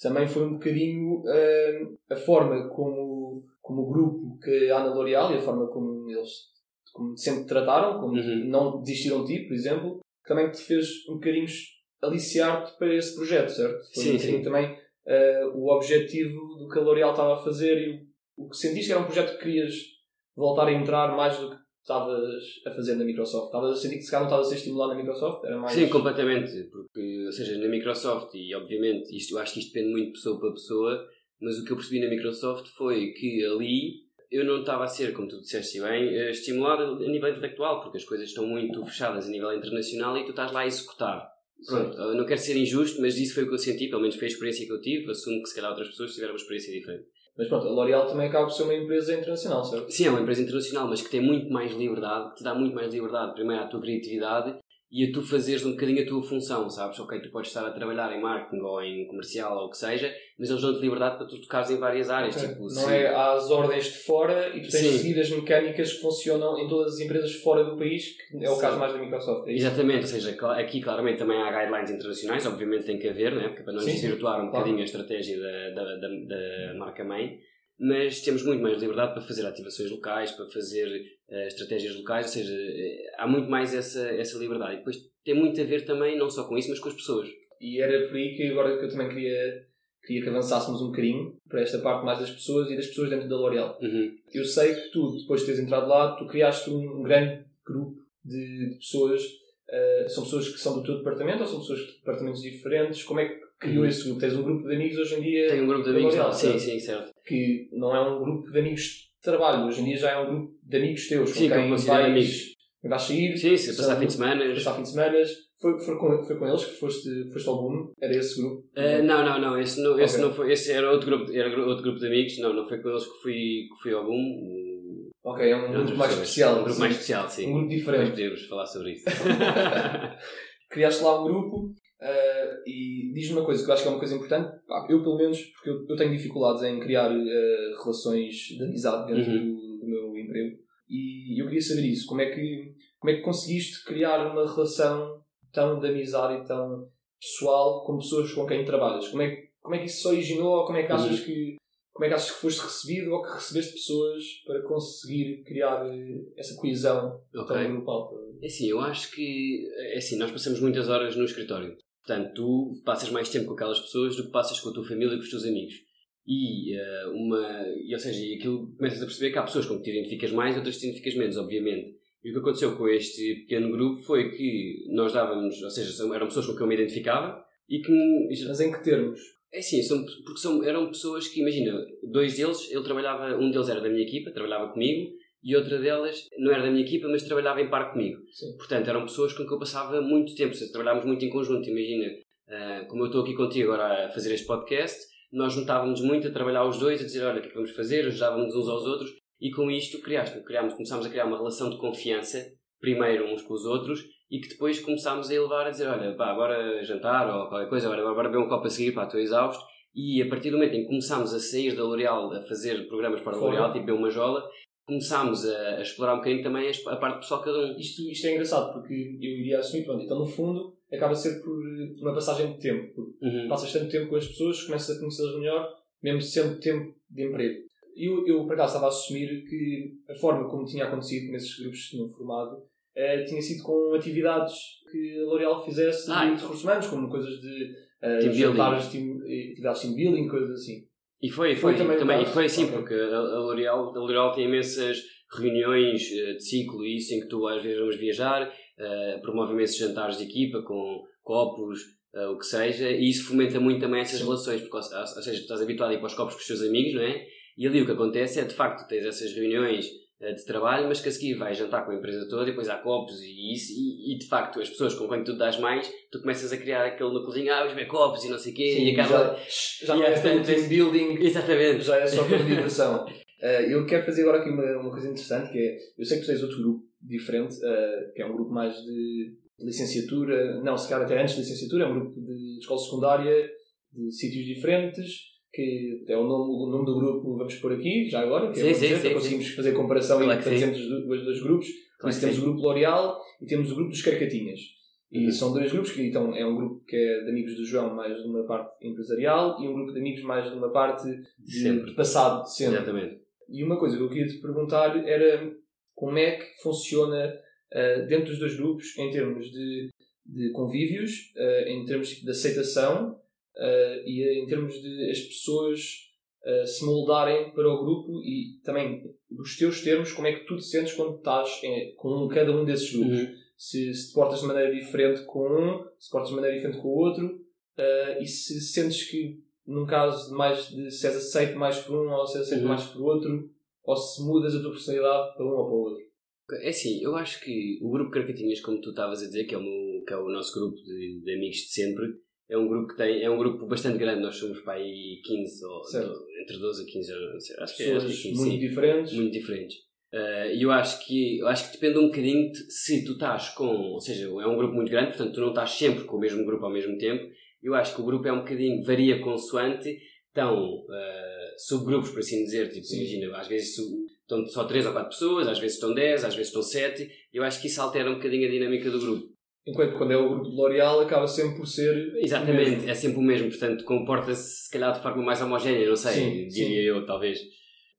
Também foi um bocadinho uh, a forma como, como o grupo que há na L'Oréal e a forma como eles como sempre trataram, como uhum. não desistiram de ti, por exemplo, também te fez um bocadinho aliciar-te para esse projeto, certo? Foi sim, um sim. também uh, o objetivo do que a L'Oréal estava a fazer e o, o que sentiste que era um projeto que querias voltar a entrar mais do que estavas a fazer na Microsoft? Estavas a sentir que se calhar não estavas a ser estimulado na Microsoft? Era mais... Sim, completamente. Porque, ou seja, na Microsoft, e obviamente isto, eu acho que isto depende muito de pessoa para pessoa, mas o que eu percebi na Microsoft foi que ali eu não estava a ser, como tu disseste bem, eh, estimulado a nível intelectual, porque as coisas estão muito fechadas a nível internacional e tu estás lá a executar. Pronto, não quero ser injusto, mas isso foi o que eu senti, pelo menos foi a experiência que eu tive. Assumo que se calhar outras pessoas tiveram uma experiência diferente. Mas pronto, a L'Oréal também acaba por ser uma empresa internacional, certo? Sim, é uma empresa internacional, mas que tem muito mais liberdade, que te dá muito mais liberdade, primeiro, à tua criatividade e a tu fazeres um bocadinho a tua função, sabes? Ok, tu podes estar a trabalhar em marketing ou em comercial ou o que seja, mas eles dão-te liberdade para tu tocares em várias áreas. Ok. Tipo, não se- é às ordens de fora e tu tens Sim. de seguir as mecânicas que funcionam em todas as empresas fora do país, que é o Sim. caso mais da Microsoft. É? Exatamente, ou seja, aqui claramente também há guidelines internacionais, obviamente tem que haver, não é? Porque para não Sim, sim, desvirtuar um claro. bocadinho a estratégia da, da, da, da marca-mãe, mas temos muito mais liberdade para fazer ativações locais, para fazer eh, estratégias locais, ou seja, eh, há muito mais essa, essa liberdade. E depois tem muito a ver também, não só com isso, mas com as pessoas. E era por aí que agora que eu também queria, queria que avançássemos um bocadinho para esta parte mais das pessoas e das pessoas dentro da L'Oréal. Uhum. Eu sei que tu, depois de teres entrado lá, tu criaste um grande grupo de, de pessoas. eh, são pessoas que são do teu departamento ou são pessoas de departamentos diferentes? Como é que criou esse grupo? Tens um grupo de amigos hoje em dia Tem um grupo de amigos, L'Oréal, sim, sim, certo. que não é um grupo de amigos de trabalho. Hoje em dia já é um grupo de amigos teus. Sim, com quem vais, amigos. vais sair. Sim, se passar fim de semana. Passar fim de semana. Foi, foi, com, foi com eles que foste, foste ao boom? Era esse grupo? Uh, não, não, não, esse, não, esse Ok. não foi, esse era outro grupo, era outro grupo de amigos, não, não foi com eles que fui, que fui ao boom. Ok, é um grupo mais especial. Um grupo sim. mais especial, sim. Um grupo Depois diferente. podemos falar sobre isso. [LAUGHS] Criaste lá um grupo eh, e diz-me uma coisa que eu acho que é uma coisa importante. Pá, Eu, pelo menos, porque eu, eu tenho dificuldades em criar eh, relações de amizade dentro Uhum. do, do meu emprego. E eu queria saber isso. Como é que, como é que conseguiste criar uma relação tão de amizade e tão pessoal com pessoas com quem trabalhas? Como é, que- como é que isso se originou? Ou como é que achas Uhum. que como é que achas que foste recebido ou que recebeste pessoas para conseguir criar eh, essa coesão ok. tão grupal? É assim, eu acho que, é assim, nós passamos muitas horas no escritório. Portanto, tu passas mais tempo com aquelas pessoas do que passas com a tua família e com os teus amigos. E, eh, uma, e, ou seja, aquilo começas a perceber que há pessoas com que te identificas mais e outras que te identificas menos, obviamente. E o que aconteceu com este pequeno grupo foi que nós dávamos, ou seja, eram pessoas com quem eu me identificava e que Mas em que termos? é assim, são, porque são, eram pessoas que, imagina, dois deles, ele trabalhava, um deles era da minha equipa, trabalhava comigo, e outra delas não era da minha equipa, mas trabalhava em par comigo. Sim. Portanto, eram pessoas com que eu passava muito tempo, seja, trabalhávamos muito em conjunto. Imagina, ah, como eu estou aqui contigo agora a fazer este podcast, nós juntávamos muito a trabalhar os dois, a dizer, olha, o que é que vamos fazer, ajudávamos uns aos outros, e com isto criaste, criámos, começámos a criar uma relação de confiança, primeiro uns com os outros, e que depois começámos a elevar a dizer, olha, pá, bora jantar, ou qualquer coisa, olha, bora beber um copo a seguir, pá, estou exausto. E a partir do momento em que começámos a sair da L'Oréal, a fazer programas para a. L'Oréal, tipo uma jola, começámos a, a explorar um bocadinho também a parte pessoal cada um. Isto, isto é engraçado porque eu iria assumir, pronto, então no fundo acaba a ser por eh, uma passagem de tempo. Porque Uhum. passas tanto tempo com as pessoas, começas a conhecê-las melhor, mesmo sendo tempo de emprego. Eu, eu por acaso estava a assumir que a forma como tinha acontecido nesses grupos que tinham formado eh, tinha sido com atividades que a L'Oréal fizesse Ah, de recursos humanos, como coisas de eh, Team building. jantares, team, eh, atividades de team building, coisas assim. E foi, Foi foi, também também, e foi assim, Ok. porque a, L'Oréal, a L'Oréal tem imensas reuniões eh, de ciclo e isso em que tu às vezes vamos viajar, eh, promove imensos jantares de equipa com copos, eh, o que seja, e isso fomenta muito também essas Sim. relações, porque, ou seja, tu estás habituado a ir para os copos com os teus amigos, não é? E ali o que acontece é, de facto, tens essas reuniões de trabalho, mas que a seguir vais jantar com a empresa toda e depois há copos e isso, e, e, de facto as pessoas com quem tu dás mais, tu começas a criar aquele núcleozinho, ah, vamos ver copos e não sei o quê, Sim, e acaba... já, já não é tens- team building, Exatamente. já é só pela [LAUGHS] diversão. Eh, eu quero fazer agora aqui uma, uma coisa interessante, que é, eu sei que tu tens outro grupo diferente, eh, que é um grupo mais de licenciatura, não, se calhar até antes de licenciatura, é um grupo de escola secundária, de sítios diferentes, que é o nome, o nome do grupo, vamos pôr aqui, já agora, que é Sim, bom sim, sim, para conseguirmos fazer comparação Claro sim. exemplos dos dois, grupos. Claro temos sim. o grupo L'Oréal e temos o grupo dos Carcatinhas. E Uhum. são dois grupos, que então é um grupo que é de amigos do João, mais de uma parte empresarial, e um grupo de amigos mais de uma parte de, Sempre. passado, de sempre. Exatamente. E uma coisa que eu queria te perguntar era como é que funciona ah, dentro dos dois grupos em termos de, de convívios, ah, em termos de aceitação ah, e em termos de as pessoas ah, se moldarem para o grupo e também dos teus termos, como é que tu te sentes quando estás em- com cada um desses grupos Uhum. se, se te portas de maneira diferente com um, se te portas de maneira diferente com o outro, eh, e se sentes que, num caso de mais de se és aceito mais por um ou se és aceito Uhum. mais por outro, ou se mudas a tua personalidade para um ou para o outro. É assim, eu acho que o grupo Carcatinhas, como tu estavas a dizer, que é o, meu- que é o nosso grupo de, de amigos de sempre, é um grupo que tem, é um grupo bastante grande, nós somos para aí 15 ou Certo. entre 12 a 15, eu não sei, acho que é, Pessoas acho que é 15, muito sim, diferentes. muito diferentes. Eh, E eu acho que eu acho que depende um bocadinho de se tu estás com, ou seja, é um grupo muito grande, portanto tu não estás sempre com o mesmo grupo ao mesmo tempo. Eu acho que o grupo é um bocadinho, varia consoante, estão eh, subgrupos, por assim dizer, tipo, imagina, às vezes estão só 3 ou 4 pessoas, às vezes estão 10, às vezes estão 7, eu acho que isso altera um bocadinho a dinâmica do grupo. Enquanto quando é o grupo de L'Oréal acaba sempre por ser. Exatamente, mesmo. é sempre o mesmo, portanto comporta-se se calhar de forma mais homogénea, não sei, Sim, diria sim. eu, talvez.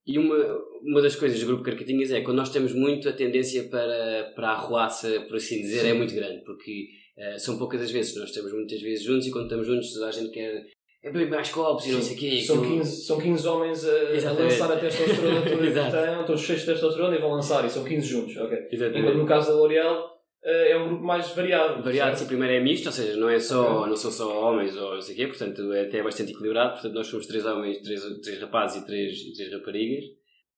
E uma, uma das coisas do grupo Carcatinhas é quando nós temos muito a tendência para, para a arruaça, por assim dizer, Sim. é muito grande, porque eh, são poucas as vezes, nós estamos muitas vezes juntos e quando estamos juntos toda a gente quer é bem mais copos e não sei o quê. São aquilo- 15, são 15 homens a, a lançar a testosterona toda que têm, todos cheios de testosterona e vão lançar, e são 15 juntos, ok. Exatamente. Enquanto no caso da L'Oréal é um grupo mais variado. Variado, certo? primeiro é misto, ou seja, não, é só, Ok. não são só homens ou não sei o quê, portanto é até bastante equilibrado, portanto nós somos três homens, três, três rapazes e três, três raparigas.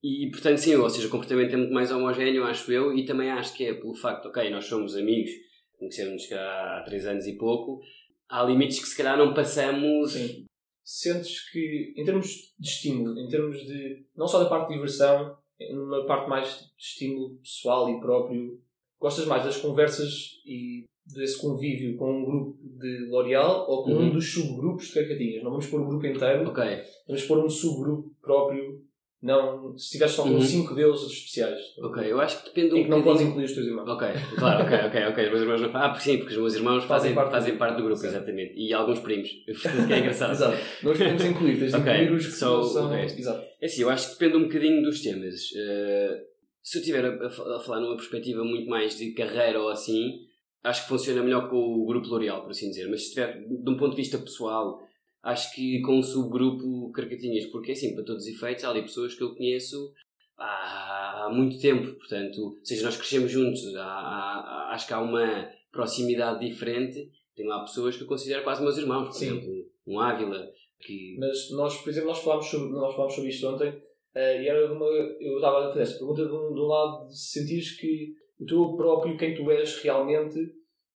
E portanto sim, ou seja, o comportamento é muito mais homogéneo, acho eu, e também acho que é pelo facto, ok, nós somos amigos, conhecemos há, há três anos e pouco, há limites que se calhar não passamos. Sim. Sentes que, em termos de estímulo, em termos de. não só da parte de diversão, numa parte mais de estímulo pessoal e próprio, gostas mais das conversas e desse convívio com um grupo de L'Oréal ou com Uhum. um dos subgrupos de Carcatinhas? Não vamos pôr o grupo inteiro, Ok, vamos pôr um subgrupo próprio. Não, se estiveres só com Uhum. cinco deles especiais. ok, eu acho que depende um Em que não podes incluir os teus irmãos. Ok, claro, ok, ok, ok. Os meus irmãos não fazem. Ah, sim, porque os meus irmãos Fazem fazem, parte fazem do parte, grupo. do grupo, Certo. exatamente. E alguns primos. [LAUGHS] Que é engraçado. Exato. Não os podemos incluir, tens de Ok, incluir os que só não o são. resto. Exato. É assim, eu acho que depende um bocadinho dos temas. Eh, se eu estiver a, a fa- a falar numa perspectiva muito mais de carreira ou assim, acho que funciona melhor com o grupo L'Oréal, por assim dizer. Mas se estiver de um ponto de vista pessoal, acho que com o subgrupo Carcatinhas, porque assim, para todos os efeitos, há ali pessoas que eu conheço há, há muito tempo, portanto, ou seja, nós crescemos juntos, há- há- acho que há uma proximidade diferente. Tenho lá pessoas que eu considero quase meus irmãos, por Sim. exemplo, um Ávila, que Mas nós, por exemplo, nós falámos sobre, nós falámos sobre isto ontem eh, e era de uma, eu estava a fazer esta pergunta de um, de um lado de sentires que o teu próprio, quem tu és realmente,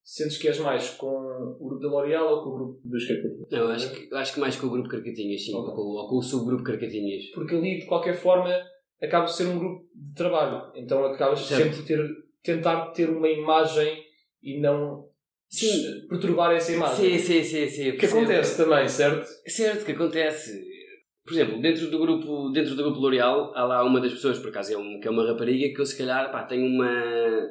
sentes que és mais com o grupo da L'Oréal ou com o grupo dos Carcatinhas? Não, acho que, acho que mais com o grupo Carcatinhas, sim, Ok. ou, com, ou com o subgrupo Carcatinhas. Porque ali, de qualquer forma, acaba por ser um grupo de trabalho. Então acabas Certo. sempre ter, tentar ter uma imagem e não Sim. perturbar essa imagem. Sim, sim, sim, sim. eu Que acontece também, certo? Certo, que acontece. Por exemplo, dentro do grupo, dentro do grupo L'Oréal, há lá uma das pessoas, por acaso é, um, que é uma rapariga, que eu se calhar pá, tenho, uma,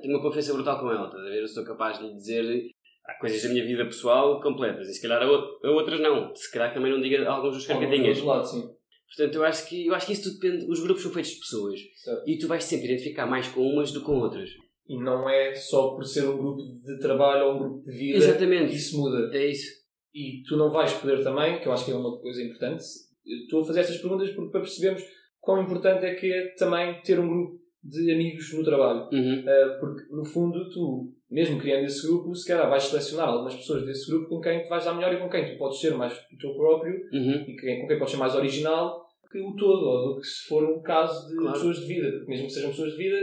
tenho uma confiança brutal com ela, estás a ver? Eu sou capaz de lhe dizer há coisas da minha vida pessoal completas, e se calhar a, ou- a outras não. Se calhar também não diga alguns dos carcatinhas. Do outro lado, sim. Portanto, eu acho, que, eu acho que isso tudo depende. Os grupos são feitos de pessoas. Certo. E tu vais sempre identificar mais com umas do que com outras. E não é só por ser um grupo de trabalho ou um grupo de vida Exatamente. que isso muda. É isso. E tu não vais poder também, que eu acho que é uma coisa importante, eu estou a fazer estas perguntas porque para percebermos quão importante é que é também ter um grupo de amigos no trabalho. Uhum. Uh, porque, no fundo, tu, mesmo criando esse grupo, se calhar vais selecionar algumas pessoas desse grupo com quem te vais dar melhor e com quem tu podes ser mais o teu próprio Uhum. e com quem podes ser mais original que o todo, ou do que se for um caso de Claro. pessoas de vida. Porque mesmo que sejam pessoas de vida,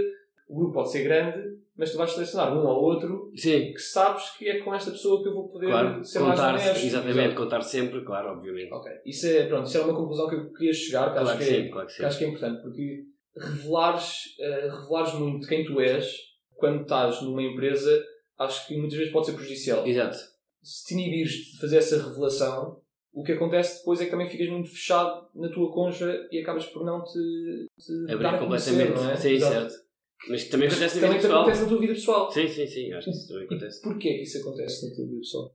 o grupo pode ser grande, mas tu vais selecionar um ou outro Sim. que sabes que é com esta pessoa que eu vou poder Claro, ser mais contar, honesto. exatamente, Exato. contar sempre, claro, obviamente. Ok. Isso é, pronto, isso era uma conclusão que eu queria chegar, que, Claro acho, que é, sim, claro que que acho que é importante, porque revelares, eh, revelares muito quem tu és quando estás numa empresa, acho que muitas vezes pode ser prejudicial. Exato. Se te inibires de fazer essa revelação, o que acontece depois é que também ficas muito fechado na tua concha e acabas por não te, te Abrir a conhecer, completamente. não é? Sim, Exato. certo. Mas também Mas acontece na vida pessoal. acontece na tua vida pessoal. Sim, sim, sim, acho que isso também acontece. porquê que isso acontece na tua vida pessoal?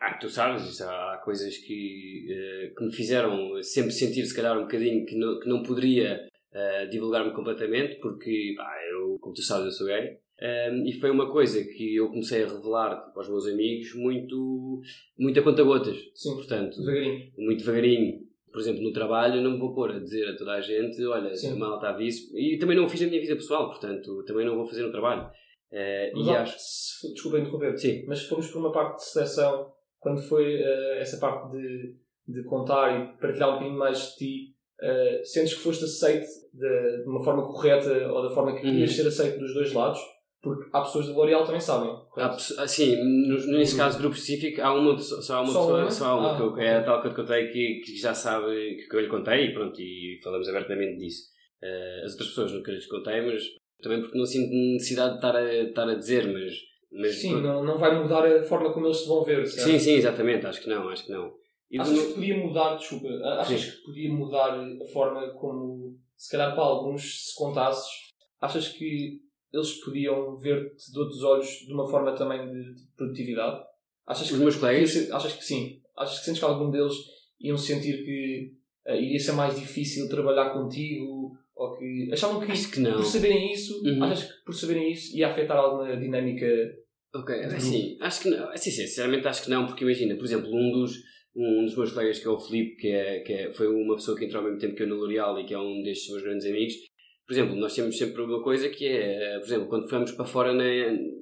Ah, tu sabes, há coisas que, eh, que me fizeram sempre sentir, se calhar, um bocadinho que não, que não poderia eh, divulgar-me completamente, porque, pá, eu, como tu sabes, eu sou gay. Um, e foi uma coisa que eu comecei a revelar tipo, aos meus amigos muito, muito a conta-gotas. Sim, Portanto, devagarinho. muito devagarinho. Por exemplo, no trabalho, não me vou pôr a dizer a toda a gente: olha, Sim. mal está aviso. E também não o fiz na minha vida pessoal, portanto, também não vou fazer no trabalho. Eh, Mas, e acho. se- desculpa interromper, Sim, mas se formos por uma parte de seleção, quando foi eh, essa parte de, de contar e partilhar um bocadinho mais de ti, eh, sentes que foste aceite de, de uma forma correta ou da forma que querias Uhum. ser aceito dos dois lados? Porque há pessoas da L'Oréal também sabem. Há ah, sim, nesse caso, grupo específico, há uma, só há uma Só pessoa, uma? só há uma, Ah, que eu- é a tal que eu te contei que, que já sabe, que eu lhe contei e pronto, e falamos abertamente disso. Eh, as outras pessoas nunca lhes contei, mas também porque não sinto necessidade de estar a, estar a dizer, mas. mas Sim, não, não vai mudar a forma como eles se vão ver. certo? sim, sim, exatamente, acho que não, acho que não. E Achas que podia mudar, desculpa, achas Sim. que podia mudar a forma como, se calhar para alguns, se contasses, achas que eles podiam ver-te de outros olhos de uma forma também de, de produtividade? Achas Os que, meus colegas? achas que sim? Achas que sentes que algum deles iam sentir que eh, iria ser mais difícil trabalhar contigo? Ou que achavam que, Acho que não. por saberem isso, Uhum. achas que por saberem isso ia afetar alguma dinâmica? Ok, de assim, acho que não. Assim, sinceramente acho que não, porque imagina, por exemplo, um dos, um dos meus colegas, que é o Filipe, que, é, que é, foi uma pessoa que entrou ao mesmo tempo que eu no L'Oréal e que é um destes meus grandes amigos, por exemplo, nós temos sempre uma coisa que é, por exemplo, quando fomos para fora, na,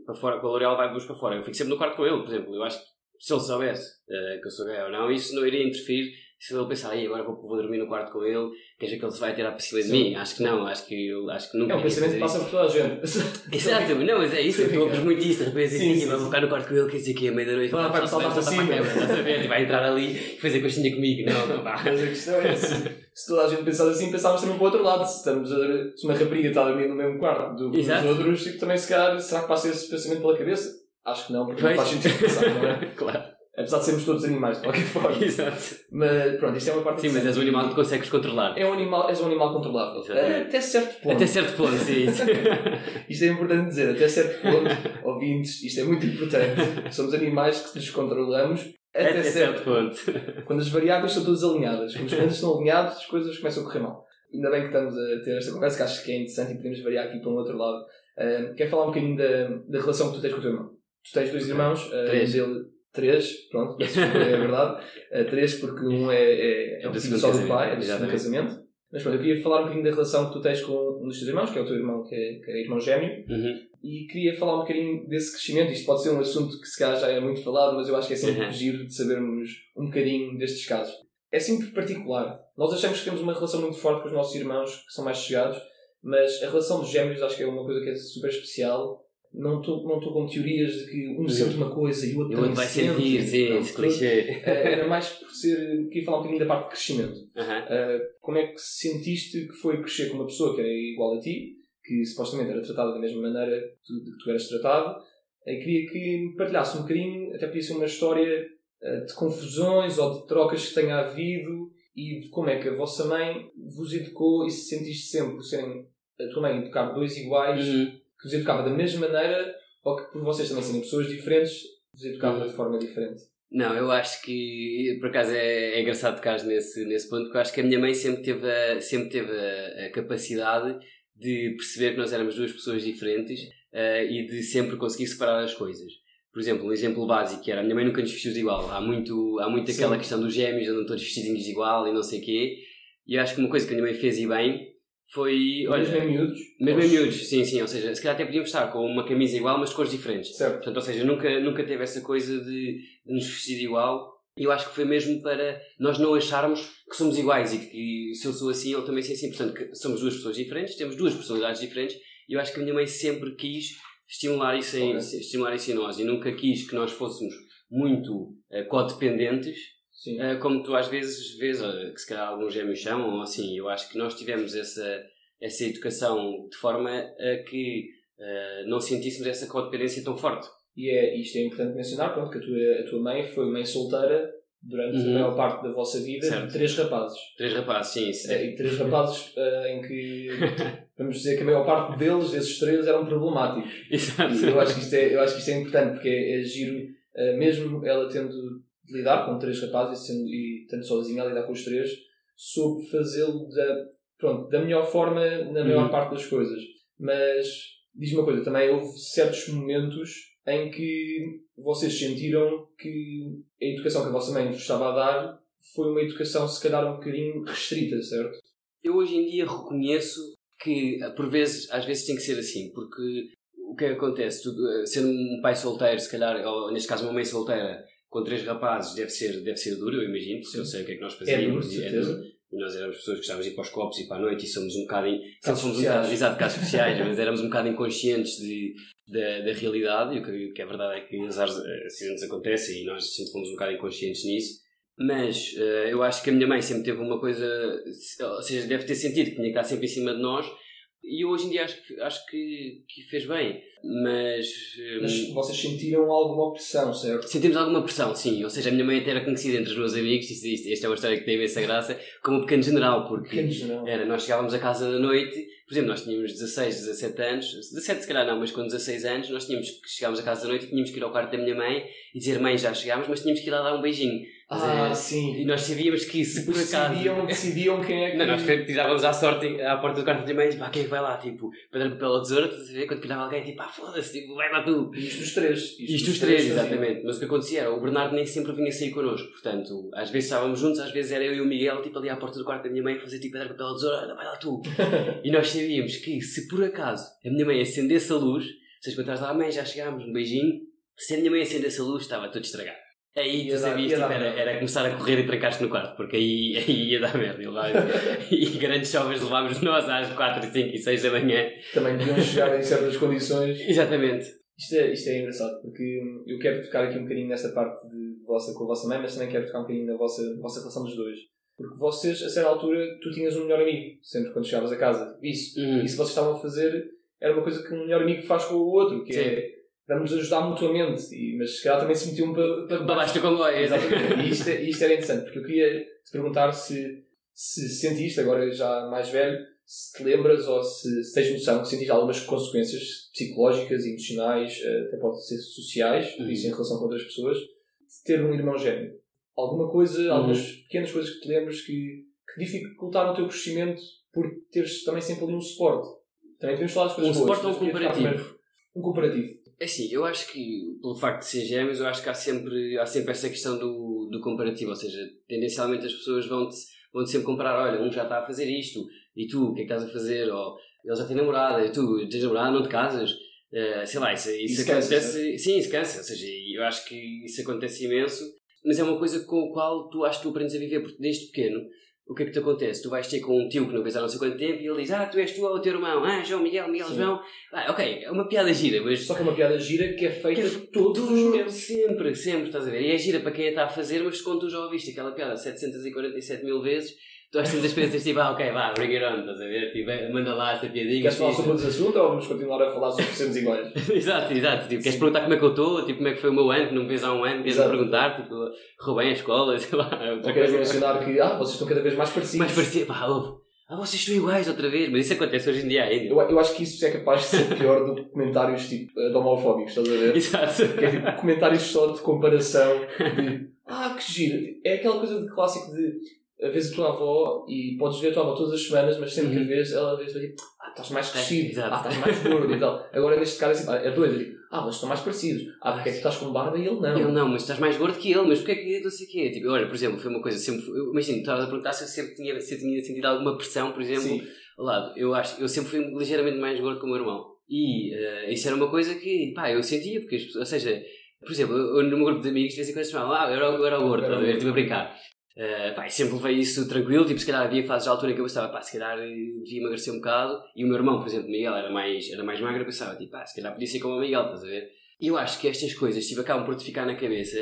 para fora com a L'Oréal vai-vos para fora, eu fico sempre no quarto com ele, por exemplo, eu acho que se ele soubesse eh, que eu sou gay ou não, isso não iria interferir se ele pensar, aí agora vou, vou dormir no quarto com ele, quer dizer que ele se vai tirar para cima de mim? Acho que não, acho que, eu- acho que nunca É um pensamento que passa por toda a gente. [LAUGHS] Exato, não, mas é isso, tu ouves muito isso, de repente Sim, assim, sim, vou ficar no quarto com ele, quer dizer que é meia-noite, Vai- saltar para a estás a ver? Vai entrar ali e fazer coxinha comigo, não, não vá. Mas [LAUGHS] a questão é se, se toda a gente pensasse assim, pensávamos também para o outro lado. Se, estamos a, se uma rapariga está a dormir no mesmo quarto do que os Exato. outros, tipo, também se calhar, será que passa esse pensamento pela cabeça? Acho que não, porque não Pois. faz sentido pensar, não é? [LAUGHS] Claro, Apesar de sermos todos animais, de qualquer forma. [LAUGHS] exato. Mas pronto, isto é uma parte Sim, mas és um animal que consegues controlar. É um animal, és um animal controlável. Exatamente. Até certo ponto. Até certo ponto, sim. isso. [LAUGHS] Isto é importante dizer, até certo ponto, ouvintes, isto é muito importante. Somos animais que nos controlamos até, Até certo ponto. Quando as variáveis estão todas alinhadas, quando os [LAUGHS] planetas estão alinhados, as coisas começam a correr mal. Ainda bem que estamos a ter esta conversa, que acho que é interessante e podemos variar aqui para um outro lado. Uh, quero falar um bocadinho da, da relação que tu tens com o teu irmão. Tu tens dois irmãos, uh, Três. um dele, três, pronto, é [LAUGHS] verdade. Uh, três, porque um é, é, é o do filho só do pai, é do segundo casamento. Mas pronto, eu queria falar um bocadinho da relação que tu tens com um dos teus irmãos, que é o teu irmão, que é, que é irmão gêmeo Uhum. E queria falar um bocadinho desse crescimento. Isto pode ser um assunto que se calhar já é muito falado, mas eu acho que é sempre Uhum. giro de sabermos um bocadinho destes casos. É sempre particular. Nós achamos que temos uma relação muito forte com os nossos irmãos, que são mais chegados, mas a relação dos gêmeos acho que é uma coisa que é super especial. Não estou não com teorias de que um sente uma coisa e o outro o outro vai sentir, sim, Não, esse clichê. Eh, Era mais por ser. Queria falar um bocadinho da parte de crescimento. Uh, como é que sentiste que foi crescer com uma pessoa que era igual a ti, que supostamente era tratada da mesma maneira que tu, de que tu eras tratado? E queria que me partilhasse um bocadinho, até podia ser uma história uh, de confusões ou de trocas que tenha havido e de como é que a vossa mãe vos educou e se sentiste sempre por serem a tua mãe educar dois iguais, Uhum. que vos educava da mesma maneira ou que por vocês também serem pessoas diferentes, vos educava de forma diferente. Não, eu acho que, por acaso, é, é engraçado tocar nesse, nesse ponto, porque eu acho que a minha mãe sempre teve a, sempre teve a, a capacidade de perceber que nós éramos duas pessoas diferentes eh, e de sempre conseguir separar as coisas. Por exemplo, um exemplo básico que era a minha mãe nunca nos vestiu de igual. Há muito, há muito Sim. aquela questão dos gêmeos, andam todos vestidinhos de igual e não sei o quê. E eu acho que uma coisa que a minha mãe fez e bem foi. Olha, mesmo em miúdos? mesmo em miúdos, sim, sim. Ou seja, se calhar até podíamos estar com uma camisa igual, mas de cores diferentes. Certo. Portanto, ou seja, nunca, nunca teve essa coisa de, de nos vestir igual. Eu acho que foi mesmo para nós não acharmos que somos iguais e que se eu sou assim, ele também é assim. Portanto, que somos duas pessoas diferentes, temos duas personalidades diferentes e eu acho que a minha mãe sempre quis estimular isso em, Ok. estimular isso em nós e nunca quis que nós fôssemos muito eh, codependentes, eh, como tu às vezes vês, eh, que se calhar alguns gêmeos chamam, assim. Eu acho que nós tivemos essa, essa educação de forma a que eh, não sentíssemos essa codependência tão forte. E é, isto é importante mencionar, pronto, que a tua, a tua mãe foi mãe solteira durante Uhum. a maior parte da vossa vida Certo. de três rapazes. Três rapazes, sim. sim. É, e três rapazes [LAUGHS] eh, em que, vamos dizer que a maior parte deles, esses três, eram problemáticos. Exato. E eu acho que isto é, eu acho que isto é importante, porque é, é giro, eh, mesmo ela tendo de lidar com três rapazes e, sendo, e estando sozinha a lidar com os três, soube fazê-lo da, pronto, da melhor forma na maior Uhum. parte das coisas. Mas, diz-me uma coisa, também houve certos momentos em que vocês sentiram que a educação que a vossa mãe vos estava a dar foi uma educação, se calhar, um bocadinho restrita, certo? Eu hoje em dia reconheço que, por vezes, às vezes tem que ser assim, porque o que é que acontece? Tu, eh, sendo um pai solteiro, se calhar, ou neste caso uma mãe solteira, com três rapazes, deve ser, deve ser duro, eu imagino, porque eu sei o que é que nós É fazíamos. duro, é certeza. duro. E nós éramos pessoas que gostávamos de ir para os copos e para a noite e somos um bocado, in- Casos fomos um bocado, exato, casos especiais, mas [LAUGHS] éramos um bocado inconscientes de, da, da realidade, e o que, que é verdade é que os acidentes acontecem e nós sempre fomos um bocado inconscientes nisso. Mas uh, eu acho que a minha mãe sempre teve uma coisa, ou seja, deve ter sentido que tinha que estar sempre em cima de nós, e hoje em dia acho, acho que, que fez bem. Mas, mas vocês sentiram alguma pressão, certo? Sentimos alguma pressão, sim. Ou seja, a minha mãe até era conhecida entre os meus amigos, isto, isto, esta é uma história que tem imensa graça, como um pequeno general, porque pequeno general. Era, nós chegávamos a casa da noite, por exemplo, nós tínhamos 16, 17 anos, 17 se calhar não, mas com 16 anos, nós tínhamos que chegávamos a casa da noite e tínhamos que ir ao quarto da minha mãe e dizer, mãe, já chegámos, mas tínhamos que ir lá dar um beijinho. Ah, sim. E nós sabíamos que se por acaso. Decidiam, decidiam [LAUGHS] quem é que. Não, nós tirávamos à sorte à porta do quarto da mãe, tipo, ah, quem é que vai lá? Tipo, pedra, papel ou tesoura, estás a ver? Quando pilhava alguém, tipo, ah, foda-se, tipo, vai lá tu. Isto os três. Isto, Isto os três, três exatamente. Mas o que acontecia era, o Bernardo nem sempre vinha sair connosco, portanto, às vezes estávamos juntos, às vezes era eu e o Miguel, tipo, ali à porta do quarto da minha mãe, fazer tipo, pedra, papel ou tesoura, vai lá tu. [LAUGHS] e nós sabíamos que se por acaso a minha mãe acendesse a luz, vocês quando estás lá, mãe, já chegámos, um beijinho, se a minha mãe acendesse a luz, estava tudo estragado. Aí tu sabias, tipo, era, era começar a correr e trancar-te no quarto, porque aí, [LAUGHS] aí ia dar merda. E, [LAUGHS] e grandes chovas levámos nós às 4, 5 e 6 da manhã. Também deviam chegar em certas condições. [LAUGHS] Exatamente. Isto é, isto é engraçado, porque eu quero tocar aqui um bocadinho nesta parte de vossa, com a vossa mãe, mas também quero tocar um bocadinho na vossa, na vossa relação dos dois. Porque vocês, a certa altura, tu tinhas um melhor amigo, sempre quando chegavas a casa. Isso. Uhum. Isso vocês estavam a fazer era uma coisa que um melhor amigo faz com o outro, que Sim. é vamos ajudar mutuamente, e, mas se calhar também se metiam para, para, para baixo do comboio. Exatamente. [LAUGHS] e isto, isto era interessante, porque eu queria te perguntar se, se sentiste, agora já mais velho, se te lembras ou se, se tens noção que sentiste algumas consequências psicológicas, emocionais, eh, até pode ser sociais, uhum. isso em relação com outras pessoas, de ter um irmão gêmeo. Alguma coisa, uhum. algumas pequenas coisas que te lembras que, que dificultaram o teu crescimento por teres também sempre ali um suporte. Também podemos falar das coisas um boas. Um suporte ou um comparativo? Um comparativo. É assim, eu acho que, pelo facto de ser gêmeos, eu acho que há sempre, há sempre essa questão do, do comparativo. Ou seja, tendencialmente as pessoas vão-te vão sempre comparar: olha, um já está a fazer isto, e tu, o que é que estás a fazer? Ou ele já tem namorada, e tu, tens namorada, não te casas. Uh, sei lá, isso, isso, isso acontece. Cansa, sim, isso cansa. Ou seja, eu acho que isso acontece imenso, mas é uma coisa com a qual tu acho que tu aprendes a viver, porque desde pequeno o que é que te acontece? Tu vais ter com um tio que não vês há não sei quanto tempo e ele diz: Ah, tu és tu ou o teu irmão, ah, João Miguel, Miguel Sim. João. Ah, ok, é uma piada gira, mas. Só que é uma piada gira que é feita que é todos os momentos. Sempre, sempre, estás a ver? E é gira para quem a está a fazer, mas quando tu já ouviste aquela piada 747 mil vezes, tu às vezes pensas tipo, ah, ok, vá, bring it on, estás a ver? Tipo, manda lá essa piadinha. Queres falar sobre outros assuntos ou vamos continuar a falar sobre sermos iguais? [LAUGHS] exato, exato. Tipo, queres perguntar como é que eu estou? Tipo, como é que foi o meu ano? Que não me vês há um ano? Queres me perguntar? Tipo, roubei a escola, [LAUGHS] sei lá. Ou queres mencionar que, ah, vocês estão cada vez mais parecidos. Mais parecidos, pá, ouve. Ah, vocês estão iguais outra vez, mas isso acontece hoje em dia ainda. Eu, eu acho que isso é capaz de ser pior do que comentários tipo de homofóbicos, estás a ver? Exato. Que é tipo comentários só de comparação de ah, que giro. É aquela coisa de clássico de vês a tua avó e podes ver a tua avó todas as semanas, mas sempre uhum. que a vês, ela vês tipo, ah, estás mais crescido, é, ah, estás mais gordo e tal. Agora neste caso é assim, é doido, tipo, ah, mas estão mais parecidos. Ah, porque é que tu estás com barba e ele não. Ele não, mas estás mais gordo que ele, mas porque é que não sei o quê? Tipo, olha, por exemplo, foi uma coisa sempre. Imagina, estavas a perguntar se eu sempre tinha, se eu tinha sentido alguma pressão, por exemplo, Sim. lado. Eu acho, eu sempre fui ligeiramente mais gordo que o meu irmão. E uh, isso era uma coisa que, pá, eu sentia, porque, ou seja, por exemplo, eu, no meu grupo de amigos, de vez em quando se falavam, ah, eu era, eu era gordo, ver, estive a brincar. Uh, pá, sempre levei isso tranquilo, tipo, se calhar havia fases de altura que eu pensava, pá, se calhar devia emagrecer um bocado, e o meu irmão, por exemplo, Miguel, era mais, era mais magro, eu pensava, tipo, pá, se calhar podia ser como o Miguel, estás a ver? E eu acho que estas coisas, tipo, acabam por te ficar na cabeça,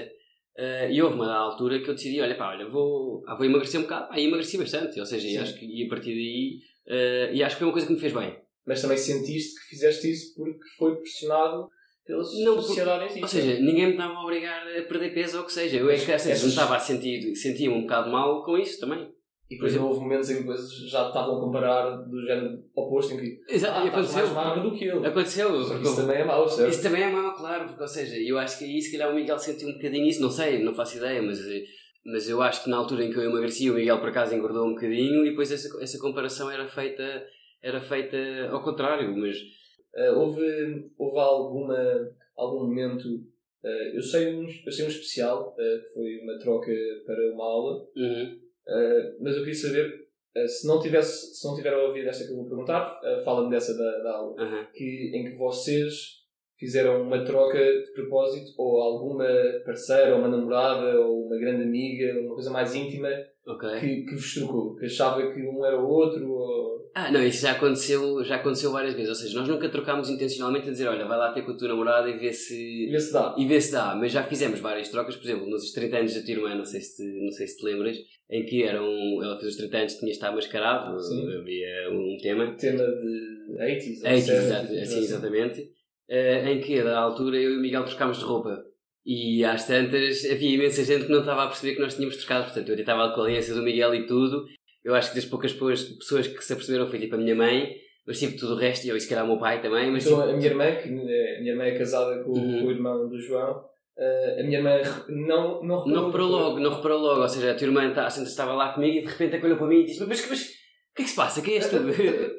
uh, e houve uma altura que eu decidi, olha, pá, olha, vou, ah, vou emagrecer um bocado, pá, e emagreci bastante, ou seja, e acho que, e a partir daí, uh, e acho que foi uma coisa que me fez bem. Mas também sentiste que fizeste isso porque foi pressionado pela não, sociedade em si. Ou seja, ninguém me estava a obrigar a perder peso ou o que seja. Eu é que essas... me estava a sentir, sentia um bocado mal com isso também. E por exemplo, houve momentos em que coisas já estavam a comparar do género oposto em que Exato, ah, aconteceu. mais magro do que ele. Aconteceu. isso também é mau, certo? Isso também é mau, claro. Porque, ou seja, eu acho que aí se calhar o Miguel sentiu um bocadinho isso, não sei, não faço ideia, mas, mas eu acho que na altura em que eu emagreci o Miguel por acaso engordou um bocadinho e depois essa, essa comparação era feita, era feita ao contrário, mas... Uh, houve, houve alguma algum momento. Uh, eu, sei um, eu sei um especial, uh, que foi uma troca para uma aula, uhum. uh, mas eu queria saber se, não tivesse, se não tiver a ouvir esta que eu vou perguntar, fala-me dessa da, da aula, uhum. que, em que vocês fizeram uma troca de propósito, ou alguma parceira, ou uma namorada, ou uma grande amiga, uma coisa mais íntima, Ok. que, que vos trocou? Que achava que um era o outro? Ou... Ah, não, isso já aconteceu, já aconteceu várias vezes. Ou seja, nós nunca trocámos intencionalmente a dizer, olha, vai lá ter com a tua namorada e vê se. Vê se dá. E vê se dá, mas já fizemos várias trocas, por exemplo, nos 30 anos da tua irmã, não sei se te, não sei se te lembras, em que eram, ela fez os 30 anos, tinha estado mascarado, Sim. havia um tema. Tema de 80s. ou É, 70s, exato, tipo assim, exatamente. Eh, em que, da altura, eu e o Miguel trocámos de roupa. E às tantas, havia imensa gente que não estava a perceber que nós tínhamos trocado. Portanto, eu estava com a aliança do Miguel e tudo. Eu acho que das poucas pessoas, que se aperceberam foi tipo a minha mãe, mas tipo tudo o resto, e eu, se calhar o meu pai também. Mas Então, tipo, a minha irmã, que é- a minha irmã é casada com, Uhum. o irmão do João, eh, a minha irmã não, não reparou. não reparou logo, não reparou logo. Ou seja, a tua irmã tá, estava lá comigo e de repente olhou para mim e disse: Mas, mas o que é que se passa? [LAUGHS] Quem és tu?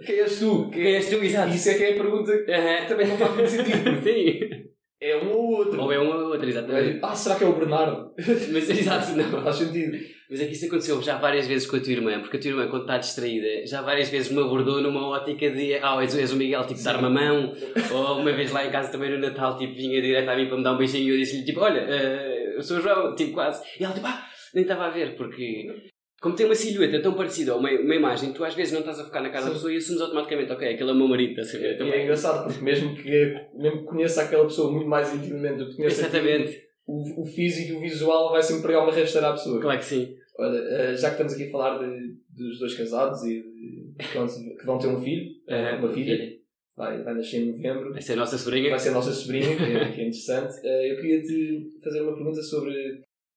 Quem és tu? Quem és tu? Exato. Isso é que é a pergunta que também não faz muito [LAUGHS] sentido. Sim. É um ou outro. Ou é um ou outro, exatamente. Ah, será que é o Bernardo? [LAUGHS] Mas exato, Não [LAUGHS] faz sentido. Mas é que isso aconteceu já várias vezes com a tua irmã, porque a tua irmã, quando está distraída, já várias vezes me abordou numa ótica de ah, és, és o Miguel, tipo, dar-me a mão, ou uma vez lá em casa também no Natal, tipo, vinha direto a mim para me dar um beijinho e eu disse-lhe, tipo, olha, eh, eu sou o João, tipo, quase. E ela, tipo, ah, nem estava a ver, porque como tem uma silhueta tão parecida, ou uma, uma imagem, tu às vezes não estás a focar na cara da Sim. pessoa e assumes automaticamente, ok, aquele é o meu marido, estás a ver? É Também. engraçado, porque mesmo que, mesmo que conheça aquela pessoa muito mais intimamente do que conheça Exatamente, o, o físico e o visual vai sempre pregar uma rasteira à pessoa. claro que sim. Olha, eh, já que estamos aqui a falar de, dos dois casados e de, que, vão, ter um filho, uma filha, vai, vai nascer em novembro, Essa é a nossa sobrinha. vai ser a nossa sobrinha, que é, que é interessante. Eh, eu queria te fazer uma pergunta sobre.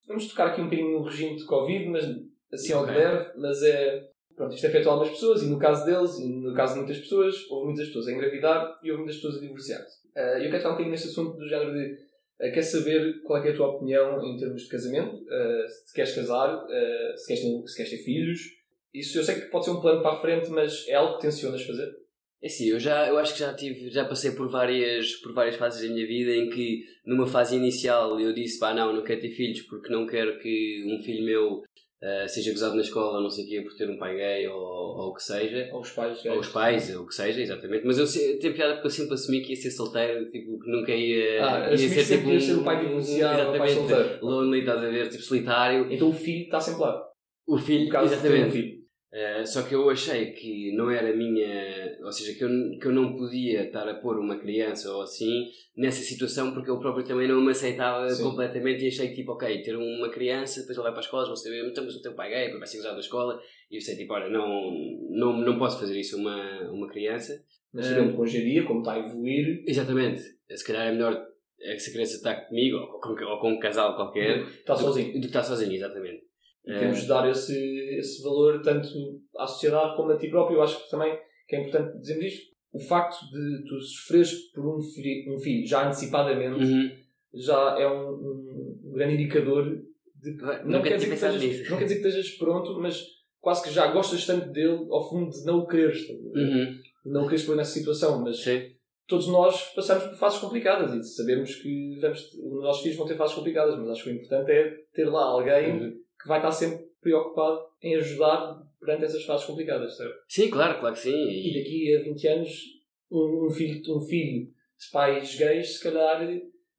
Vamos tocar aqui um bocadinho no regime de Covid, mas assim ao que Ok. deve, mas é. Pronto, isto é feito a algumas pessoas, e no caso deles, e no caso de muitas pessoas, houve muitas pessoas a engravidar e houve muitas pessoas a divorciar-se. Eh, eu quero falar um bocadinho neste assunto do género de. eh, quer saber qual é, é a tua opinião em termos de casamento, eh, se queres casar, se, queres ter, se queres ter filhos. Isso eu sei que pode ser um plano para a frente, mas é algo que tencionas fazer? É assim, eu, já, eu acho que já tive, já passei por várias, por várias fases da minha vida em que numa fase inicial eu disse, pá não, não quero ter filhos porque não quero que um filho meu eh, seja gozado na escola, não sei o quê, por ter um pai gay ou, ou o que seja. Aos pais, Ou os pais, ou o que seja, exatamente. Mas eu se- tenho piada porque eu sempre assumi que ia ser solteiro, tipo, que nunca ia, Ah, ia sempre que ias ser o pai um- divorciado ou o pai exatamente, solteiro. lonely, estás a ver, tipo, solitário. Então o filho está sempre lá. O filho, de ter um exatamente. filho. Uh, só que eu achei que não era minha. Ou seja, que eu, que eu não podia estar a pôr uma criança ou assim nessa situação porque eu próprio também não me aceitava Sim. completamente e achei que, tipo, ok, ter uma criança, depois ele vai para a escola, vão saber, então, mas o teu pai é gay, depois vai ser usado da escola. E eu sei, tipo, olha, não, não, não posso fazer isso a uma, uma criança. Mas sabendo que hoje em dia, como está a evoluir, Exatamente. Se calhar é melhor é que se a criança está comigo ou com, ou com um casal qualquer está do- sozinho. do que está sozinho, exatamente. E Eh, temos de dar esse, esse valor tanto à sociedade como a ti próprio. Eu acho que também que é importante dizermos isto. O facto de tu sofreres por um, fi- um filho já antecipadamente uhum. já é um, um- grande indicador de que não, nunca quer dizer que estejas, nisso. não quer dizer que estejas pronto, mas quase que já gostas tanto dele ao fundo de não o quereres. Uhum. De não o quereres pôr nessa situação. Mas Sim. todos nós passamos por fases complicadas e sabemos que vamos, os nossos filhos vão ter fases complicadas, mas acho que o importante é ter lá alguém Uhum. Que vai estar sempre preocupado em ajudar perante essas fases complicadas, certo? Sim, claro, claro que sim. E daqui a 20 anos, um, filho, um filho de pais gays, se calhar,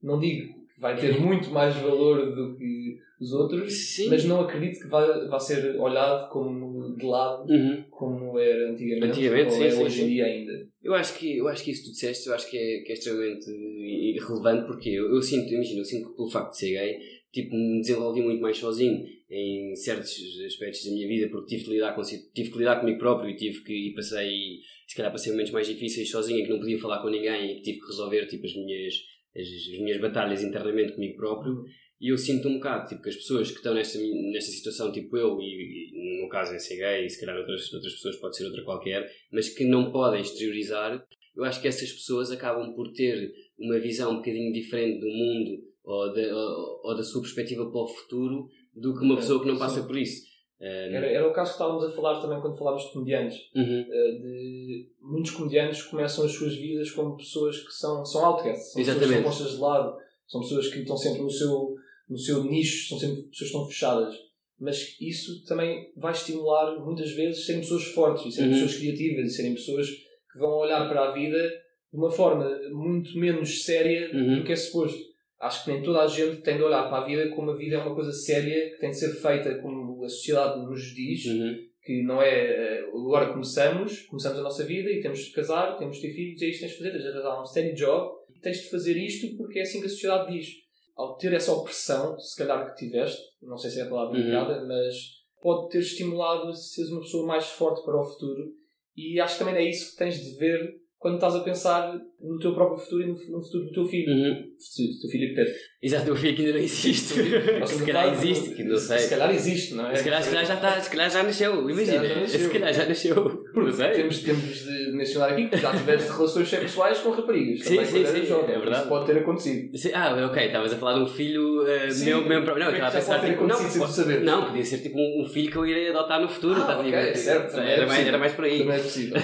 não digo que vai ter muito mais valor do que os outros, sim. mas não acredito que vai, vai ser olhado como de lado Uhum. como era antigamente, Antigamente, ou sim, é sim, hoje em dia ainda. Eu acho que eu acho que isso que tu disseste, eu acho que é, que é extremamente relevante porque eu, eu sinto, imagina, eu sinto que pelo facto de ser gay, tipo, me desenvolvi muito mais sozinho em certos aspectos da minha vida porque tive que lidar com tive que lidar comigo próprio e tive que e passei se calhar passei momentos mais difíceis sozinho em que não podia falar com ninguém e que tive que resolver tipo as minhas as, as minhas batalhas internamente comigo próprio. E eu sinto um bocado tipo, que as pessoas que estão nesta, nesta situação, tipo eu, e, e no caso é ser gay, e se calhar outras, outras pessoas pode ser outra qualquer, mas que não podem exteriorizar, eu acho que essas pessoas acabam por ter uma visão um bocadinho diferente do mundo ou da, ou, ou da sua perspectiva para o futuro do que uma pessoa que não passa por isso. Era, era o caso que estávamos a falar também quando falámos de comediantes. uhum, eh, de muitos comediantes começam as suas vidas como pessoas que são, são outcasts, são pessoas que Exatamente. estão postas de lado, são pessoas que estão sempre no seu, no seu nicho, são sempre pessoas que estão fechadas. Mas isso também vai estimular muitas vezes serem pessoas fortes e serem Uhum. pessoas criativas e serem pessoas que vão olhar para a vida de uma forma muito menos séria Uhum. do que é suposto. Acho que nem toda a gente tem de olhar para a vida como a vida é uma coisa séria que tem de ser feita como a sociedade nos diz Uhum. que não é eh, agora começamos, começamos a nossa vida e temos de casar, temos de ter filhos, é isto que tens de fazer, tens de arranjar um steady job e tens de fazer isto porque é assim que a sociedade diz. Ao ter essa opressão, se calhar que tiveste, não sei se é a palavra Uhum. indicada, mas pode ter estimulado a seres uma pessoa mais forte para o futuro e acho que também é isso que tens de ver quando estás a pensar no teu próprio futuro e no, futuro do teu filho. Uhum. Se o teu filho é pequeno. Exato, o meu filho que ainda não existe. se [LAUGHS] calhar existe, que não sei. Se calhar existe, não é? Se calhar, se calhar já está, se calhar já nasceu, imagina. já [LAUGHS] nasceu. Se calhar já nasceu. Não sei. Temos, temos de mencionar aqui que já tiveste [LAUGHS] relações sexuais com raparigas. Sim, sim, sim, jovem. é verdade. Isso pode ter acontecido. Sim, Ah, ok, estavas a falar de um filho uh, Sim, meu, meu próprio. Não, é estava a pensar tipo. Não, pode- tu saberes? não, podia ser tipo um, filho que eu irei adotar no futuro. Ah, estás a ok, ver? certo, também é era, mais, era mais por aí. Também é possível.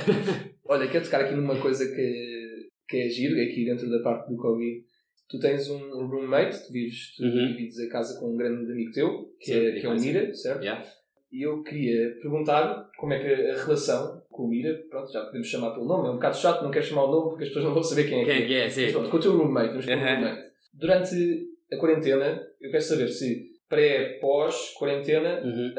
Olha, quero tocar aqui numa coisa que, que é giro, aqui dentro da parte do Covid. Tu tens um roommate, tu vives, tu Uhum. divides a casa com um grande amigo teu, que, Sim, é, que é o. Mira, certo? Yeah. E eu queria perguntar como é que a relação com o Mira, pronto, já podemos chamar pelo nome, é um bocado chato, não quero chamar o nome porque as pessoas não vão saber quem é que Quem é. é que é? Sim. Mas pronto, com o teu roommate, vamos Uhum. roommate. Durante a quarentena, eu quero saber se pré, pós, quarentena, Uhum.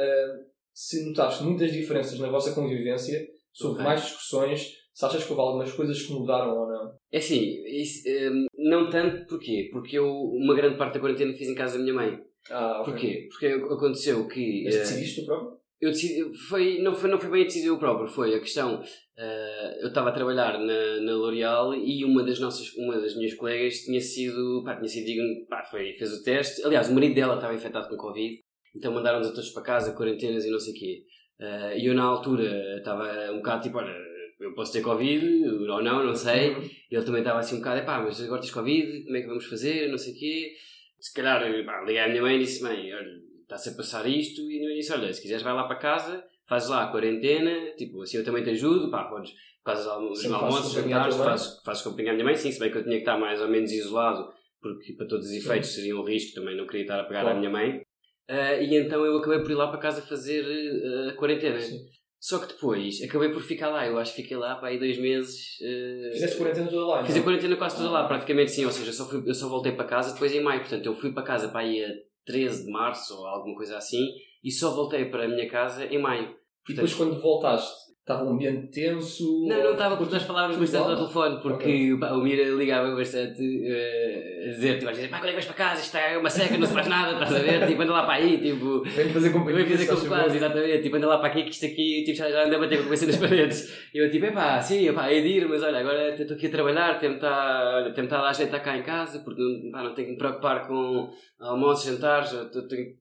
se notaste muitas diferenças na vossa convivência, Ok. mais discussões, se achas que houve algumas coisas que mudaram ou não. É assim, isso, hum, não tanto porquê? Porque eu, uma grande parte da quarentena fiz em casa da minha mãe. Ah, ok. Porquê? Porque aconteceu que. Mas eh, decidiste tu próprio? eu decidi, foi, não, foi, não foi bem a decidir eu próprio, foi a questão. eh, eu estava a trabalhar na, na L'Oréal e uma das, nossas, uma das minhas colegas tinha sido. Pá, tinha sido digno, pá, foi, fez o teste. Aliás, o marido dela estava infectado com Covid, então mandaram-nos a todos para casa, quarentenas e não sei o quê. Eh, E eu, na altura, estava um bocado tipo: olha, eu posso ter Covid ou não, não sei. Uhum. Ele também estava assim um bocado, pá, mas agora tens Covid, como é que vamos fazer, não sei o quê. Se calhar, pá, liguei à minha mãe e disse, mãe, olha, está-se a passar isto, e a minha mãe disse, olha, se quiseres vai lá para casa, fazes lá a quarentena, tipo, assim eu também te ajudo, pá, podes, fazes os Sim, almoços, jantares, fazes, fazes companhia à minha mãe, sim, se bem que eu tinha que estar mais ou menos isolado, porque para todos os efeitos seria um risco, também não queria estar a pegar Claro. à minha mãe. Ah, e então eu acabei por ir lá para casa fazer ah, a quarentena. Sim. Só que depois acabei por ficar lá, eu acho que fiquei lá para aí dois meses. ah, Fizeste quarentena toda lá, Fiz a quarentena quase toda lá, praticamente sim, ou seja, só fui, eu só voltei para casa depois em maio, portanto eu fui para casa para aí a 13 de março ou alguma coisa assim e só voltei para a minha casa em maio. E depois quando voltaste, estava um ambiente tenso? Não, não estava porque nós falávamos bastante ao telefone, porque pá, o Mira ligava bastante eh, a dizer, tipo, às vezes, pá, quando é que vais para casa, isto é uma seca, não se faz nada, estás a ver, tipo, anda lá para aí, tipo, Vem fazer companhia. Vai fazer quase, exatamente. Tipo, anda lá para aqui que isto aqui tipo, já anda a bater com a cabeça nas paredes. E eu tipo, epá, sim, epá, é de ir, mas olha, agora estou aqui a trabalhar, tentar, olha, tentar dar jeito a cá em casa, porque não, pá, não tenho que me preocupar com almoços, jantares. tenho-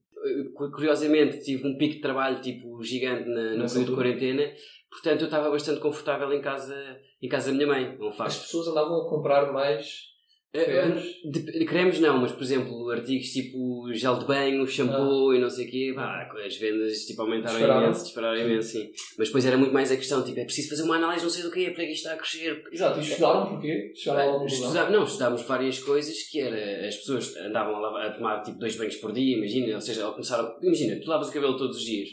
Curiosamente, tive um pico de trabalho tipo gigante na, no período de quarentena, portanto eu estava bastante confortável em casa, em casa da minha mãe, é um As pessoas andavam a comprar mais Eh, cremes. De, cremes não, mas por exemplo, artigos tipo gel de banho, shampoo e não sei o quê, pá, as vendas tipo, aumentaram Dispararam. imenso, dispararam imenso, sim. Mas depois era muito mais a questão, tipo, é preciso fazer uma análise não sei do quê, para que isto está a crescer. Exato, e estudaram porquê? Chegaram a alguma conclusão? Estuda- não, estudámos várias coisas que era, as pessoas andavam a, lavar- a tomar tipo dois banhos por dia, imagina, ou seja, ao começar, imagina, tu lavas o cabelo todos os dias.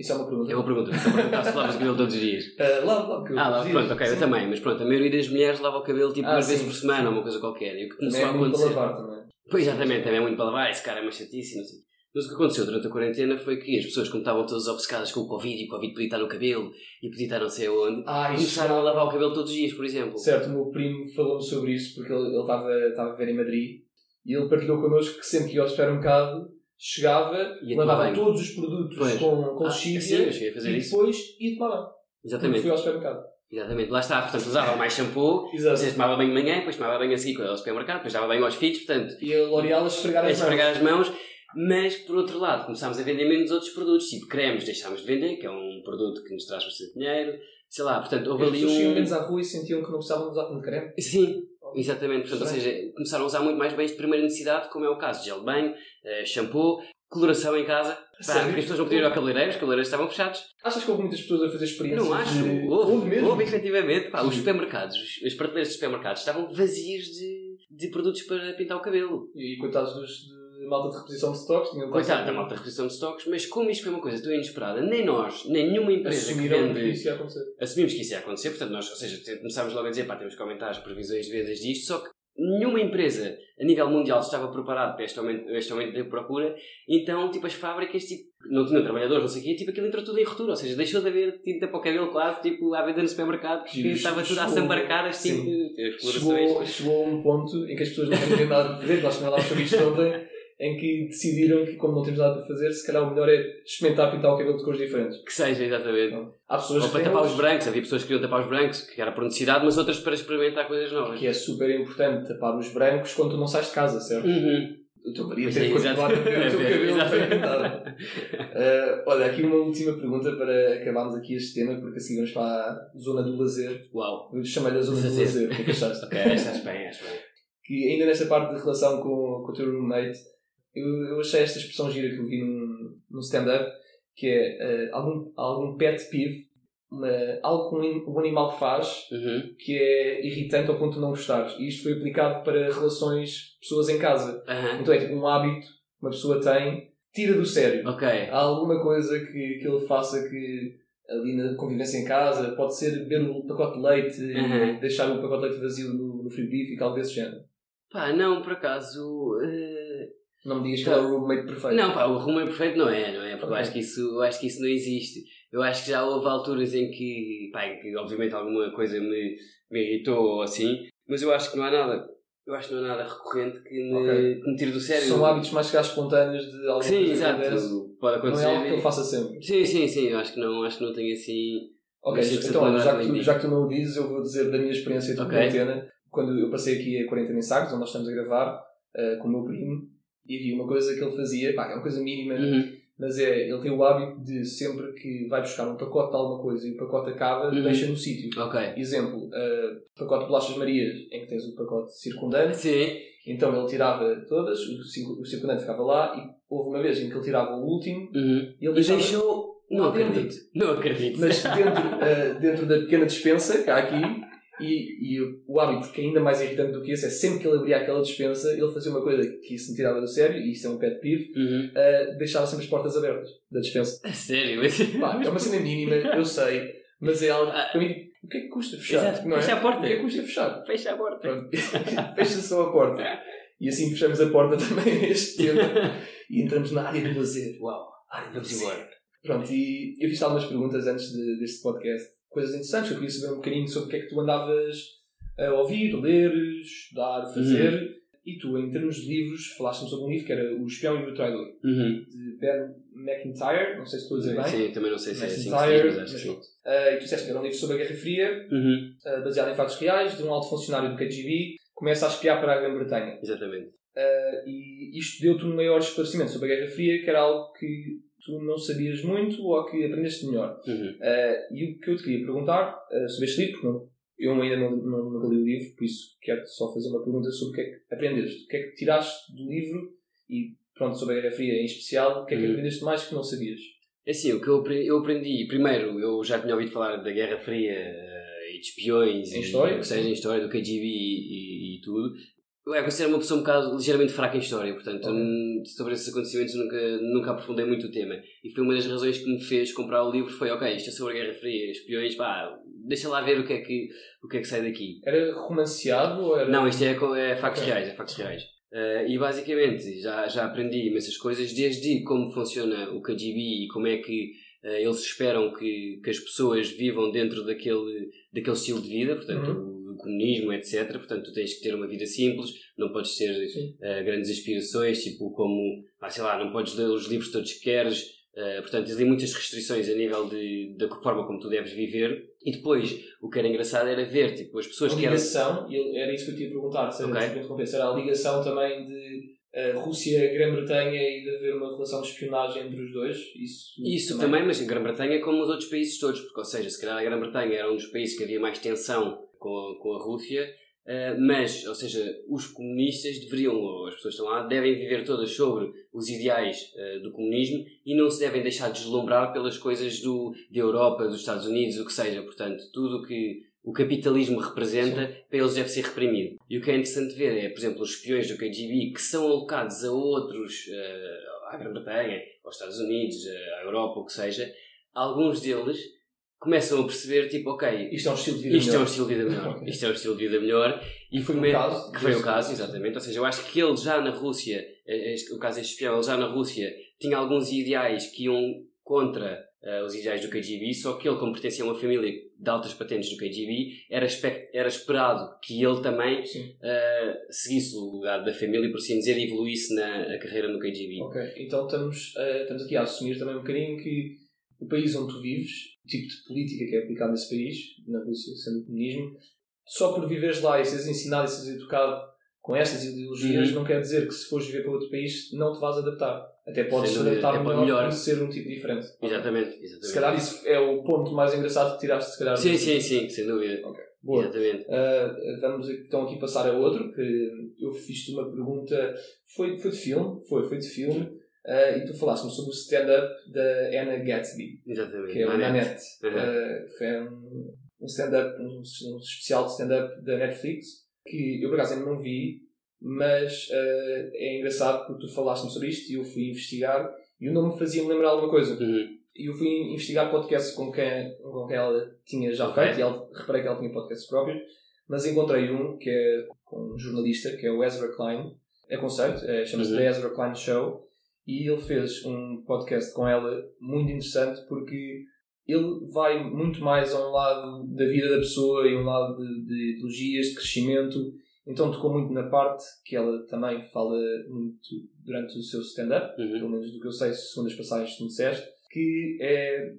Isso é uma pergunta. É uma pergunta, estou a perguntar se lavas o cabelo todos os dias. Ah, lá, lá, que eu Ah, dizia. pronto, ok, eu Sim. também, mas pronto, a maioria das mulheres lava o cabelo tipo Ah, duas vezes por semana ou uma coisa qualquer. E o que Também começou é a muito acontecer. para lavar também. Pois, exatamente, também é muito para lavar, esse cara é uma chatice, não sei. Mas o que aconteceu durante a quarentena foi que as pessoas, como estavam todas obcecadas com o Covid, e o Covid podia estar no cabelo, e podia estar não sei aonde, Ah, começaram a lavar o cabelo todos os dias, por exemplo. Certo, o meu primo falou-me sobre isso porque ele estava a ver em Madrid e ele partilhou connosco que sempre que ia ao supermercado chegava, Ia lavava todos os produtos Pois. com, com Ah, lexívia sim, eu cheguei a fazer e isso. depois ia tomar banho. Exatamente, fui ao supermercado. exatamente. Lá está, portanto, usava mais shampoo, Exato. vocês tomava banho de manhã, depois tomava banho a seguir quando ia ao supermercado, depois dava banho aos filhos, portanto, E a L'Oreal a esfregar a as mãos. esfregar as mãos. Mas, por outro lado, começámos a vender menos outros produtos, tipo cremes, deixámos de vender, que é um produto que nos traz bastante dinheiro. Sei lá, portanto, houve As ali pessoas iam um... menos à rua e sentiam que não precisavam usar tanto creme. Sim, exatamente. Portanto, ou seja, começaram a usar muito mais bens de primeira necessidade, como é o caso de gel de banho, eh, shampoo, coloração em casa. Pá, porque as pessoas não podiam ir ao cabeleireiro, os cabeleireiros estavam fechados. Achas que houve muitas pessoas a fazer experiências? Não acho. de- Houve, mesmo? houve efetivamente. Pá, os supermercados, os- as prateleiras dos supermercados estavam vazias de, de produtos para pintar o cabelo. E coitados dos, de malta de reposição de stocks. Coitado da malta reposição de stocks, mas como isto foi uma coisa tão inesperada, nem nós, nem nenhuma empresa que Assumiram que vende isso ia acontecer. assumimos que isso ia acontecer, portanto, nós, ou seja, começámos logo a dizer, pá, temos que aumentar as previsões de vendas disto, só que nenhuma empresa a nível mundial estava preparada para este aumento, este aumento de procura, então, tipo, as fábricas, tipo, não tinham trabalhadores, não sei o quê, tipo, aquilo entrou tudo em ruptura, ou seja, deixou de haver tinta para o cabelo quase, tipo, à venda no supermercado, porque Sim, estava tudo a sambarcar as sim. tintas, as colorações. Chegou, chegou a um ponto em que as pessoas não tinham nada para fazer, nós falámos sobre isto ontem, em que decidiram que, como não temos nada para fazer, se calhar o melhor é experimentar pintar o cabelo de cores diferentes. Que seja, exatamente. Há pessoas Ou que para tapar os outros, brancos, havia pessoas que queriam tapar os brancos, que era por necessidade, mas outras para experimentar coisas novas. que é super importante tapar os brancos quando tu não sais de casa, certo? Uhum. O teu marido tem que continuar a ver o teu [LAUGHS] exato. cabelo pintado. Uh, [LAUGHS] olha, aqui uma última pergunta para acabarmos aqui este tema, porque assim vamos para a zona do lazer. Uau. Chamei-lhe a zona do Lazer. o que é que achaste? [LAUGHS] Ok, acho bem, acho bem. que ainda nesta parte de relação com, com o teu roommate, eu, eu achei esta expressão gira que eu vi num, num stand-up, que é eh, algum, algum pet peeve, uma, algo que um, um animal faz Uhum. que é irritante ao ponto de não gostares. E isto foi aplicado para relações pessoas em casa. Aham. Então é tipo um hábito que uma pessoa tem, tira do sério. Ok. Há alguma coisa que, que ele faça que ali na convivência em casa pode ser beber o pacote de leite Uhum. deixar o pacote de leite vazio no, frigorífico, algo desse género. Pá, não, por acaso. eh, Não me digas que Tá. ele é o roommate perfeito. Não, pá, o rumo perfeito não é, não é? Porque eu, Ok. acho que isso, eu acho que isso não existe. Eu acho que já houve alturas em que, pá, que obviamente alguma coisa me, me irritou ou assim, mas eu acho que não há nada. Eu acho que não há nada recorrente que me, Ok. que me tire do sério. São hábitos mais que calhar espontâneos de alguma Sim, coisa que exato. acontece. Pode Não acontecer. é algo que ele faça sempre. Sim, sim, sim. Eu acho que não, acho que não tenho assim. Ok, então já que, tu, já que tu não o dizes, eu vou dizer da minha experiência de Ok. quarentena. Quando eu passei aqui a quarentena em Sagres, onde nós estamos a gravar, eh, com o meu primo, e havia uma coisa que ele fazia, pá, é uma coisa mínima, Uhum. mas é, ele tem o hábito de sempre que vai buscar um pacote de alguma coisa e o pacote acaba, Uhum. deixa no sítio. Exemplo, eh, pacote de bolachas Marias, em que tens o pacote circundante, Sim. então ele tirava todas, o, o circundante ficava lá, e houve uma vez em que ele tirava o último, Uhum. e ele deixava deixou. Não lá dentro. acredito. Não acredito. Mas dentro, eh, dentro da pequena dispensa que há aqui, e, e o hábito que é ainda mais irritante do que esse é sempre que ele abria aquela dispensa, ele fazia uma coisa que isso me tirava do sério, e isso é um pet peeve, Uhum. eh, deixava sempre as portas abertas da dispensa. A Sério? Pá, é uma cena mínima, eu sei, mas é algo para mim, o que é que custa fechar? Exato, não é? fecha a porta. O que é que custa fechar? Fecha a porta. [LAUGHS] Fecha só a porta. E assim fechamos a porta também a este tema e entramos na área do lazer. Uau. Área do lazer. Pronto, e eu fiz algumas perguntas antes de- deste podcast. Coisas interessantes, eu queria saber um bocadinho sobre o que é que tu andavas a ouvir, a ler, estudar, fazer. E tu, em termos de livros, falaste-me sobre um livro que era O Espião e o Traidor, Uhum. de Ben McIntyre, não sei se estou a dizer bem. Sim, também não sei se é assim que se McIntyre, diz, mas acho mas que. Ah, e tu disseste que era um livro sobre a Guerra Fria, Uhum. ah, baseado em fatos reais, de um alto funcionário do KGB, começa a espiar para a Grã-Bretanha. Exatamente. Uh, e isto deu-te um maior esclarecimento sobre a Guerra Fria, que era algo que tu não sabias muito ou que aprendeste melhor. Uhum. Uh, e o que eu te queria perguntar uh, sobre este livro, porque não, eu ainda não, não, nunca li o livro, por isso quero só fazer uma pergunta sobre o que é que aprendeste. O que é que tiraste do livro e, pronto, sobre a Guerra Fria em especial, o que é que Uhum. aprendeste mais que não sabias? É assim, o que eu aprendi, eu aprendi, primeiro, eu já tinha ouvido falar da Guerra Fria eh, e de espiões, Em e, história? seja em história, do KGB e, e, e tudo. Eu é, considero uma pessoa um bocado ligeiramente fraca em história, portanto, Ok. hum, sobre esses acontecimentos nunca, nunca aprofundei muito o tema. E foi uma das razões que me fez comprar o livro, foi, ok, isto é sobre a Guerra Fria, espiões, pá, deixa lá ver o que é que, o que, é que sai daqui. Era romanceado ou era. Não, isto é, é factos Ok. reais, é factos reais. Eh, e basicamente já, já aprendi imensas coisas, desde como funciona o KGB e como é que eh, eles esperam que, que as pessoas vivam dentro daquele, daquele estilo de vida, portanto, o comunismo, etc. Portanto, tu tens que ter uma vida simples, não podes ter eh, grandes aspirações, tipo como, ah, sei lá, não podes ler os livros todos que queres. eh, portanto, existem muitas restrições a nível de, da forma como tu deves viver. E depois, o que era engraçado era ver, tipo, as pessoas A que eram... ligação, era isso que eu te ia perguntar, se era, Ok. desculpa interromper, se era a ligação também de eh, Rússia, Grã-Bretanha e de haver uma relação de espionagem entre os dois. Isso, Isso também, mas a Grã-Bretanha é como os outros países todos, porque, ou seja, se calhar a Grã-Bretanha era um dos países que havia mais tensão com a, com a Rússia, eh, mas, ou seja, os comunistas deveriam, ou as pessoas que estão lá, devem viver todas sobre os ideais eh, do comunismo e não se devem deixar deslumbrar pelas coisas do, da Europa, dos Estados Unidos, o que seja. Portanto, tudo o que o capitalismo representa, para eles deve ser reprimido. E o que é interessante ver é, por exemplo, os espiões do KGB que são alocados a outros, eh, à Grã-Bretanha, aos Estados Unidos, à Europa, o que seja, alguns deles começam a perceber, tipo, ok, Isto é um estilo de vida isto é um melhor. estilo de vida melhor. Isto é um estilo de vida melhor. E Foi o caso Que foi o caso, exatamente. Ou seja, eu acho que ele já na Rússia, eh, este- o caso deste espião, ele já na Rússia tinha alguns ideais que iam contra eh, os ideais do KGB, só que ele, como pertencia a uma família de altas patentes do KGB, era, era esperado que ele também eh, seguisse o legado da família, por assim dizer, e evoluísse na a carreira no KGB. Ok, então estamos, eh, estamos aqui a assumir também um bocadinho que o país onde tu vives, tipo de política que é aplicado nesse país, na Rússia, sendo o comunismo, só por viveres lá e seres ensinado e seres educado com estas ideologias, Uhum. não quer dizer que se fores viver para outro país não te vás adaptar. Até podes Sem adaptar pode melhor, melhor. por ser um tipo diferente. Exatamente, exatamente. Se calhar isso é o ponto mais engraçado que tiraste, se calhar. Sim, sim, sim, sem dúvida. Boa. Exatamente. Uh, vamos então aqui passar a outro, que eu fiz-te uma pergunta, foi, foi de filme, foi, foi de filme, uh, e tu falaste-me sobre o stand-up da Anna Gatsby, Exatamente. que é o Nanette. Uhum. Uh, foi um, um stand-up, um, um especial de stand-up da Netflix, que eu por acaso ainda não vi, mas uh, é engraçado porque tu falaste-me sobre isto e eu fui investigar e o nome fazia-me lembrar alguma coisa. Uhum. E eu fui investigar podcasts com quem, com quem ela tinha já Ok. feito, e ela, reparei que ela tinha podcasts próprios, mas encontrei um que é com um jornalista, que é o Ezra Klein, é conceito, é, chama-se Uhum. The Ezra Klein Show, e ele fez um podcast com ela muito interessante porque ele vai muito mais a um lado da vida da pessoa e um lado de, de ideologias, de crescimento, então tocou muito na parte que ela também fala muito durante o seu stand-up, Uhum. pelo menos do que eu sei, segundo as passagens que me disseste, que é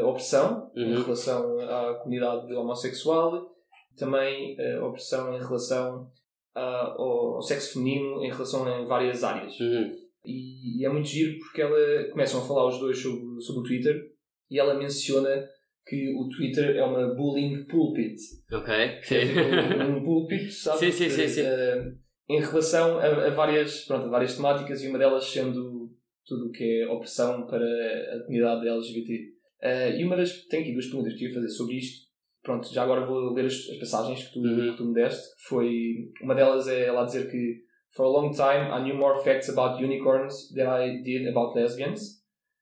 a opressão em Uhum. relação à comunidade homossexual, também a opressão em relação ao sexo feminino, em relação a várias áreas. Uhum. E, e é muito giro porque ela começam a falar os dois sobre, sobre o Twitter e ela menciona que o Twitter é uma bullying pulpit. Ok. Quer dizer, um, um pulpit, [LAUGHS] sabe? Sim, sim, sim, sim. Eh, em relação a, a várias, pronto, a várias temáticas e uma delas sendo tudo o que é opressão para a comunidade LGBT. Eh, e uma das. Tenho aqui duas perguntas que eu ia fazer sobre isto. Pronto, já agora vou ler as, as passagens que tu, Uhum. que tu me deste. Foi. Uma delas é ela dizer que For a long time I knew more facts about unicorns than I did about lesbians.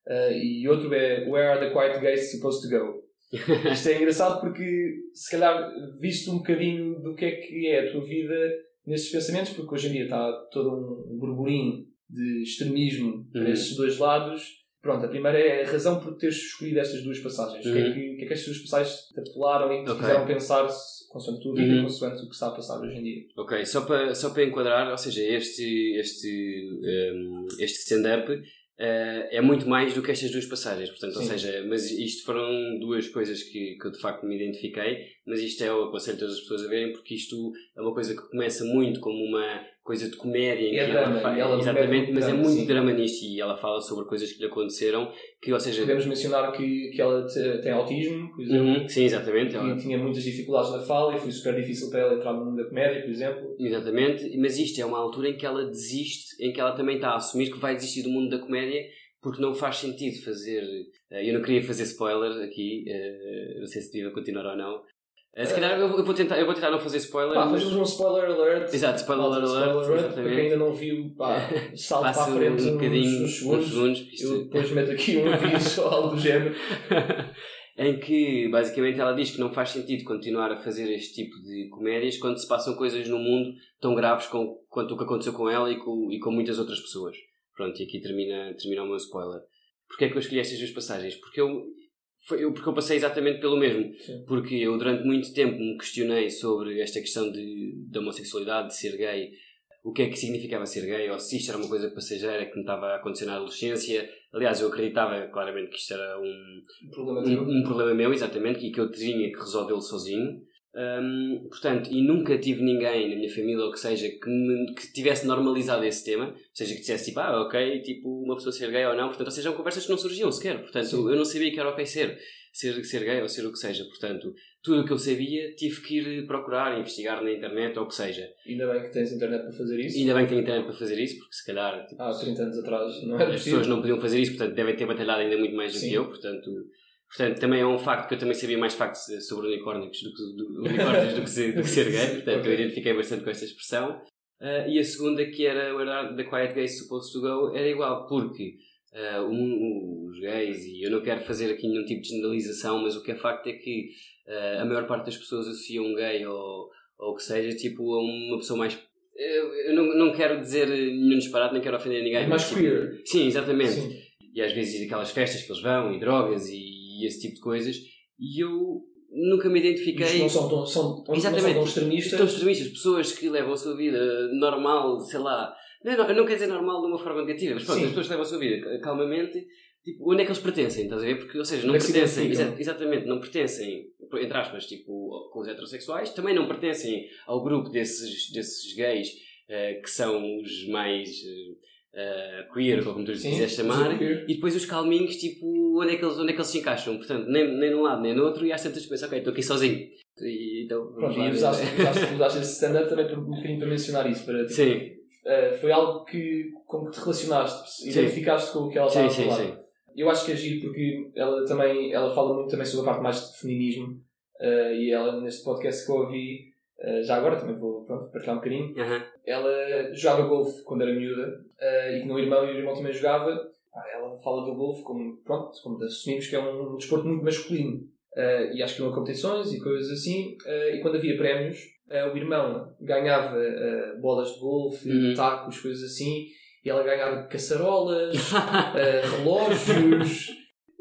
Eh, e outro é Where are the quiet gays supposed to go? [LAUGHS] Isto é engraçado porque se calhar viste um bocadinho do que é que é a tua vida nestes pensamentos, porque hoje em dia está todo um burburinho de extremismo para Uhum. estes dois lados. Pronto, a primeira é a razão por teres escolhido estas duas passagens. O que é Uhum. que, o que é que estas duas passagens te apelaram e te Ok. fizeram pensar consoante a tua vida e Uhum. consoante o que está a passar hoje em dia? Ok, só para, só para enquadrar, ou seja, este, este, um, este stand-up eh, é muito mais do que estas duas passagens, portanto, ou seja, mas isto foram duas coisas que, que eu de facto me identifiquei, mas isto é o aconselho todas as pessoas a verem, porque isto é uma coisa que começa muito como uma coisa de comédia, em É que drama, ela e ela exatamente, mas é drama, muito sim. drama nisto e ela fala sobre coisas que lhe aconteceram, que, ou seja, Podemos mencionar que, que ela te- tem autismo, por exemplo. Uhum, sim, exatamente, ela- Que tinha muitas dificuldades na fala e foi super difícil para ela entrar no mundo da comédia, por exemplo. Exatamente, mas isto é uma altura em que ela desiste, em que ela também está a assumir que vai desistir do mundo da comédia porque não faz sentido fazer. eh, Eu não queria fazer spoiler aqui, eh, não sei se devia continuar ou não. Eh, Se calhar eu vou- tentar, eu vou tentar não fazer spoiler. Pá, mas- fazemos um spoiler alert. Exato, spoiler alert, spoiler alert. Para quem ainda não viu, pá, [LAUGHS] salto para a frente um bocadinho, uns uns segundos. segundos, isto- Eu depois meto aqui um aviso ou algo do género. [LAUGHS] em que basicamente ela diz que não faz sentido continuar a fazer este tipo de comédias quando se passam coisas no mundo tão graves com, quanto o que aconteceu com ela e com, e com muitas outras pessoas. Pronto, e aqui termina, termina o meu spoiler. Porquê é que eu escolhi estas duas passagens? Porque eu, foi, eu, porque eu passei exatamente pelo mesmo. Sim. Porque eu durante muito tempo me questionei sobre esta questão de, de homossexualidade, de ser gay, o que é que significava ser gay, ou se isto era uma coisa passageira que me estava a acontecer na adolescência. Aliás, eu acreditava claramente que isto era um, O problema um, um problema meu, exatamente, e que eu tinha que resolvê-lo sozinho. Hum, portanto, e nunca tive ninguém na minha família ou que seja que, me- que tivesse normalizado esse tema, ou seja, que dissesse tipo, ah, ok, tipo, uma pessoa ser gay ou não, portanto, ou seja, conversas que não surgiam sequer, portanto, Sim. eu não sabia que era ok ser, ser, ser gay ou ser o que seja, portanto, tudo o que eu sabia tive que ir procurar, investigar na internet ou o que seja. Ainda bem que tens internet para fazer isso. Ainda bem que tenho internet para fazer isso, porque se calhar tipo, Há 30 anos atrás não era as possível. pessoas não podiam fazer isso, portanto devem ter batalhado ainda muito mais do Sim. que eu, portanto, portanto também é um facto que eu também sabia mais factos sobre unicórnios do que, do, unicórnios do que, ser, do que ser gay, portanto Ok. eu identifiquei bastante com esta expressão. Ah, e a segunda, que era Where are the Quiet Gays Supposed to Go, era igual, porque uh, um, os gays, e eu não quero fazer aqui nenhum tipo de generalização, mas o que é facto é que uh, a maior parte das pessoas associa um gay ou, ou o que seja, tipo, a uma pessoa mais. Eu, eu não, não quero dizer nenhum disparate, nem quero ofender ninguém. mais mas, queer. Tipo, sim, exatamente. Sim. E às vezes aquelas festas que eles vão, e drogas, e, e esse tipo de coisas. E eu nunca me identifiquei. não são tão, são, Exatamente. Não são tão extremistas. Tão extremistas. Pessoas que levam a sua vida normal, sei lá. Não, não, não quer dizer normal de uma forma negativa, mas pronto, as pessoas que levam a sua vida calmamente. Tipo, onde é que eles pertencem? Estás a ver? Porque, ou seja, não é pertencem. Exa exatamente, não pertencem, entre aspas, tipo, com os heterossexuais. Também não pertencem ao grupo desses, desses gays uh, que são os mais. Uh, queer, como tu quiseres chamar, e depois os calminhos, tipo, onde é, que eles, onde é que eles se encaixam? Portanto, nem, nem num lado nem no outro, e às tantas pensas, ok, estou aqui sozinho. E, então, Pronto, mas usaste, usaste, usaste esse stand-up também por um bocadinho para mencionar isso. Para, tipo, sim. Uh, foi algo que, como que te relacionaste, identificaste com o que ela estava sim, a falar. Sim, sim. Eu acho que é giro porque ela também ela fala muito também sobre a parte mais de feminismo uh, e ela neste podcast que eu ouvi Uh, já agora também vou pronto, partilhar um bocadinho. Uhum. Ela jogava golfe quando era miúda uh, e que meu irmão e o irmão também jogava. Ela fala do golfe como, pronto, como assumimos que é um, desporto muito masculino. Uh, e acho que iam competições e coisas assim. e quando havia prémios, o irmão ganhava bolas de golfe, uhum. tacos, coisas assim. E ela ganhava caçarolas, [LAUGHS] relógios.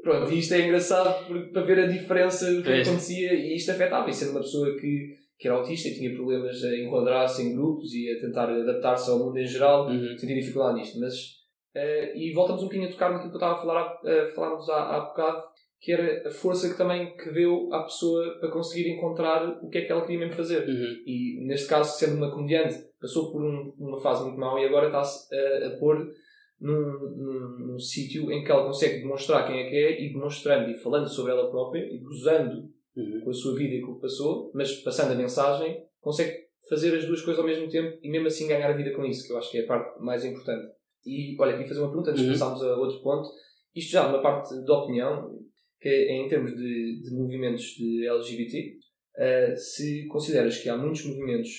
Pronto, e isto é engraçado para ver a diferença do que é. acontecia e isto afetava. E sendo uma pessoa que que era autista e tinha problemas a enquadrar-se em grupos e a tentar adaptar-se ao mundo em geral, uhum. sentia dificuldade nisto. Mas, uh, e voltamos um bocadinho a tocar naquilo que eu estava a falar, uh, falarmos há, há bocado, que era a força que também que deu à pessoa para conseguir encontrar o que é que ela queria mesmo fazer. Uhum. E neste caso, sendo uma comediante, passou por um, uma fase muito mau e agora está-se a, a pôr num, num, num sítio em que ela consegue demonstrar quem é que é e demonstrando e falando sobre ela própria e gozando uhum. com a sua vida e com o que passou, mas passando a mensagem, consegue fazer as duas coisas ao mesmo tempo e mesmo assim ganhar a vida com isso, que eu acho que é a parte mais importante. E olha, queria fazer uma pergunta antes de uhum. passarmos a outro ponto. Isto já numa parte de opinião, que é em termos de, de movimentos de LGBT, uh, se consideras que há muitos movimentos,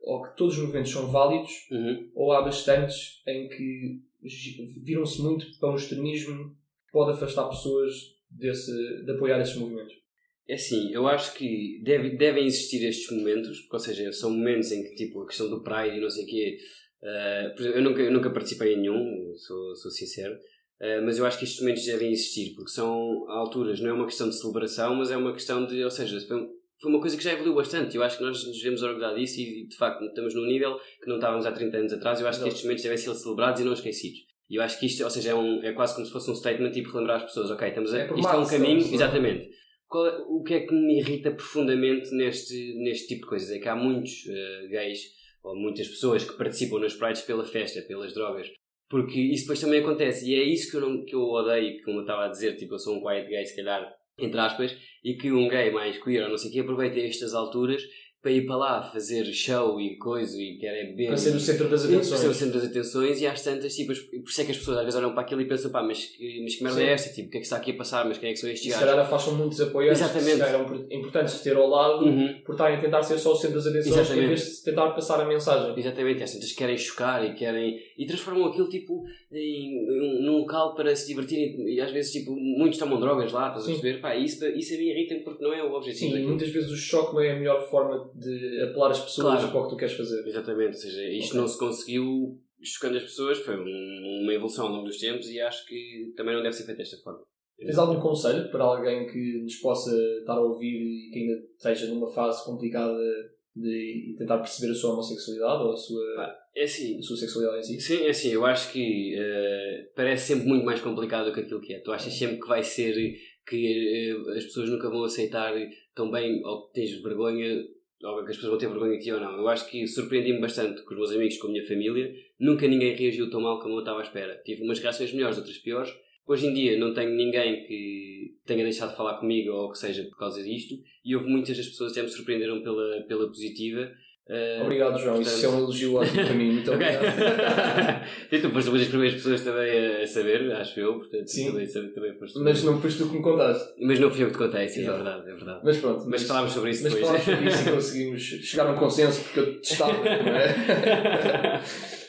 ou que todos os movimentos são válidos, uhum. ou há bastantes em que viram-se muito para um extremismo que pode afastar pessoas desse, de apoiar esses movimentos? É assim, eu acho que deve, devem existir estes momentos, ou seja, são momentos em que, tipo, a questão do Pride e não sei o quê. Uh, exemplo, eu nunca, eu nunca participei em nenhum, sou, sou sincero, uh, mas eu acho que estes momentos devem existir, porque são alturas, não é uma questão de celebração, mas é uma questão de, ou seja, foi, foi uma coisa que já evoluiu bastante. Eu acho que nós nos devemos orgulhar disso e, de facto, estamos num nível que não estávamos há 30 anos atrás. Eu acho que estes momentos devem ser celebrados e não esquecidos. E eu acho que isto, ou seja, é, um, é quase como se fosse um statement tipo relembrar as pessoas, ok, estamos a, é isto é um caminho, exatamente qual, é, o que é que me irrita profundamente neste, neste tipo de coisas? É que há muitos uh, gays, ou muitas pessoas que participam nas prides pela festa, pelas drogas. Porque isso depois também acontece. E é isso que eu, não, que eu odeio, como eu estava a dizer, tipo, eu sou um quiet gay, se calhar, entre aspas, e que um gay mais queer ou não sei o que aproveita estas alturas para ir para lá fazer show e coisa e quer é Para ser o centro das atenções. Para ser o centro das atenções e às tantas, tipo, por isso é que as pessoas às vezes olham para aquilo e pensam, pá, mas que, mas que merda Sim. é esta? Tipo, o que é que está aqui a passar? Mas quem é que são estes gajos? Se calhar afastam muitos apoiantes Exatamente. que eram importantes ter ao lado uhum. por estarem a tentar ser só o centro das atenções Exatamente. em vez de tentar passar a mensagem. Exatamente, às tantas querem chocar e querem. e transformam aquilo tipo em, num local para se divertirem e às vezes tipo, muitos tomam drogas lá, estás a perceber? Pá, isso, isso a mim irrita porque não é o objetivo. Sim, muitas vezes o choque não é a melhor forma de apelar as pessoas claro. para o que tu queres fazer. Exatamente, ou seja, isto okay. não se conseguiu chocando as pessoas, foi uma evolução ao longo dos tempos e acho que também não deve ser feito desta forma. Tens algum conselho para alguém que nos possa estar a ouvir e que ainda esteja numa fase complicada de tentar perceber a sua homossexualidade ou a sua, ah, é assim, a sua sexualidade em si? Sim, é assim, eu acho que uh, parece sempre muito mais complicado do que aquilo que é. Tu achas sempre que vai ser que uh, as pessoas nunca vão aceitar tão bem ou que tens vergonha ou que as pessoas vão ter vergonha ti ou não. Eu acho que surpreendi-me bastante com os meus amigos, com a minha família. Nunca ninguém reagiu tão mal como eu estava à espera. Tive umas reações melhores, outras piores. Hoje em dia não tenho ninguém que tenha deixado de falar comigo ou que seja por causa disto. E houve muitas das pessoas que até me surpreenderam pela, pela positiva Uh, obrigado, João. Portanto... Isso é um elogio ótimo para mim. [LAUGHS] Muito obrigado. e [LAUGHS] tu foste uma das primeiras pessoas também a saber, acho eu. Portanto, sim. Também, também foste mas não foste tu que me contaste. Mas não fui eu que te contei, sim, é verdade, é verdade. Mas pronto. Mas, mas falámos sobre isso mas depois. Mas falámos sobre isso e [LAUGHS] conseguimos chegar a um consenso porque eu testava, não é?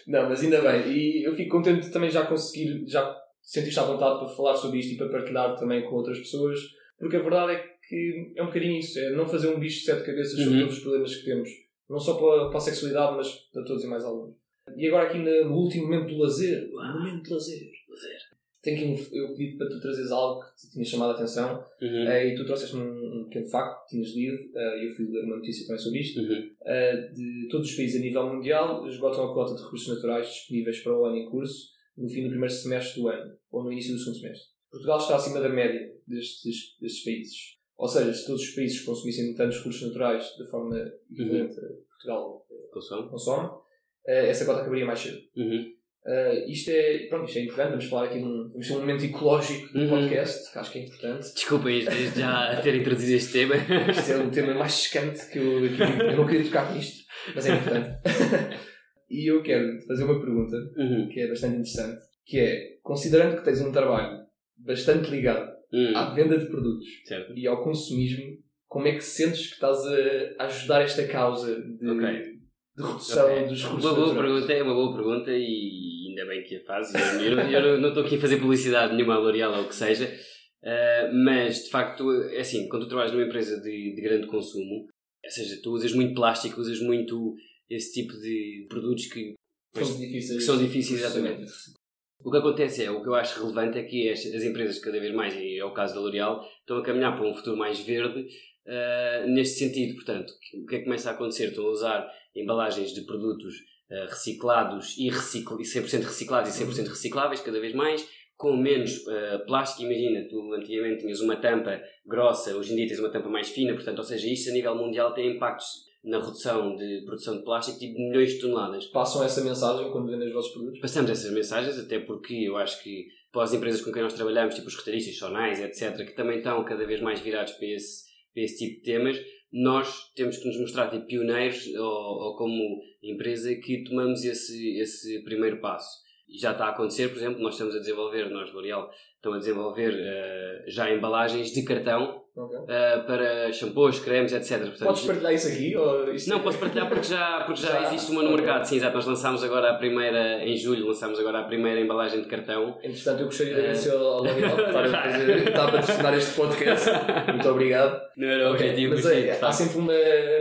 não, mas ainda bem. E eu fico contente de também já conseguir, já sentiste à vontade para falar sobre isto e para partilhar também com outras pessoas, porque a verdade é que é um bocadinho isso, é não fazer um bicho de sete cabeças sobre Uhum. todos os problemas que temos, não só para, para a sexualidade, mas para todos e mais alguns. E agora aqui no, no último momento do lazer, o momento de lazer, tenho aqui um, eu pedi para tu trazeres algo que te tinha chamado a atenção Uhum. eh, e tu trouxeste um, um pequeno facto que tinhas lido eh, e eu fui ler uma notícia também sobre isto Uhum. eh, de todos os países a nível mundial esgotam a cota de recursos naturais disponíveis para o ano em curso no fim do primeiro semestre do ano ou no início do segundo semestre. Portugal está acima da média destes, destes países. Ou seja, se todos os países consumissem tantos recursos naturais da forma equivalente a Portugal Consome? consome, eh, essa cota acabaria mais cedo. Uhum. Uh, isto, é, pronto, isto é importante, vamos falar aqui num, vamos ter um momento ecológico do Uhum. podcast, que acho que é importante. Desculpem desde já ter introduzido este tema. Isto é um tema mais secante que eu, que eu não queria tocar nisto, mas é importante. [LAUGHS] e eu quero te fazer uma pergunta Uhum. que é bastante interessante, que é, considerando que tens um trabalho bastante ligado Uhum. à venda de produtos Certo. e ao consumismo, como é que sentes que estás a, ajudar esta causa de, Ok. de redução Ok. dos recursos Uma boa pergunta, é uma boa pergunta e ainda bem que a fazes. Eu, eu não- estou aqui a fazer publicidade nenhuma à L'Oreal ou o que seja, ah, mas de facto, é assim, quando tu trabalhas numa empresa de, de grande consumo, ou seja, tu usas muito plástico, usas muito esse tipo de produtos que, São difíceis. que são difíceis, exatamente. O que acontece é, o que eu acho relevante é que as, as empresas, cada vez mais, e é o caso da L'Oreal, estão a caminhar para um futuro mais verde ah, neste sentido. Portanto, o que é que começa a acontecer? Estão a usar embalagens de produtos ah, reciclados e, recicl e 100% reciclados e 100% recicláveis, cada vez mais, com menos ah, plástico. Imagina, tu antigamente tinhas uma tampa grossa, hoje em dia tens uma tampa mais fina, portanto, ou seja, isto a nível mundial tem impactos na redução de produção de plástico tipo milhões de toneladas. Passam essa mensagem quando vendem os vossos produtos? Passamos essas mensagens, até porque eu acho que para as empresas com quem nós trabalhamos, tipo os retalhistas, sonais, etc., que também estão cada vez mais virados para esse, para esse tipo de temas, nós temos que nos mostrar tipo, pioneiros ou, ou como empresa que tomamos esse, esse primeiro passo. Já está a acontecer, por exemplo, nós estamos a desenvolver, nós, L'Oreal, estão a desenvolver eh, já embalagens de cartão Ok. eh, para shampoos, cremes, etc. Portanto, Podes partilhar isso aqui? Ou isto não, posso partilhar porque já, porque já, Já? existe uma no Ok. mercado. Sim, exato. Nós lançámos agora a primeira, em julho, lançámos agora a primeira embalagem de cartão. Entretanto, eu gostaria de Eh. agradecer ao L'Oreal por estar a, [LAUGHS] fazer, estar a patrocinar este podcast. Muito obrigado. Não era o Ok, objetivo, Mas é, há sempre uma,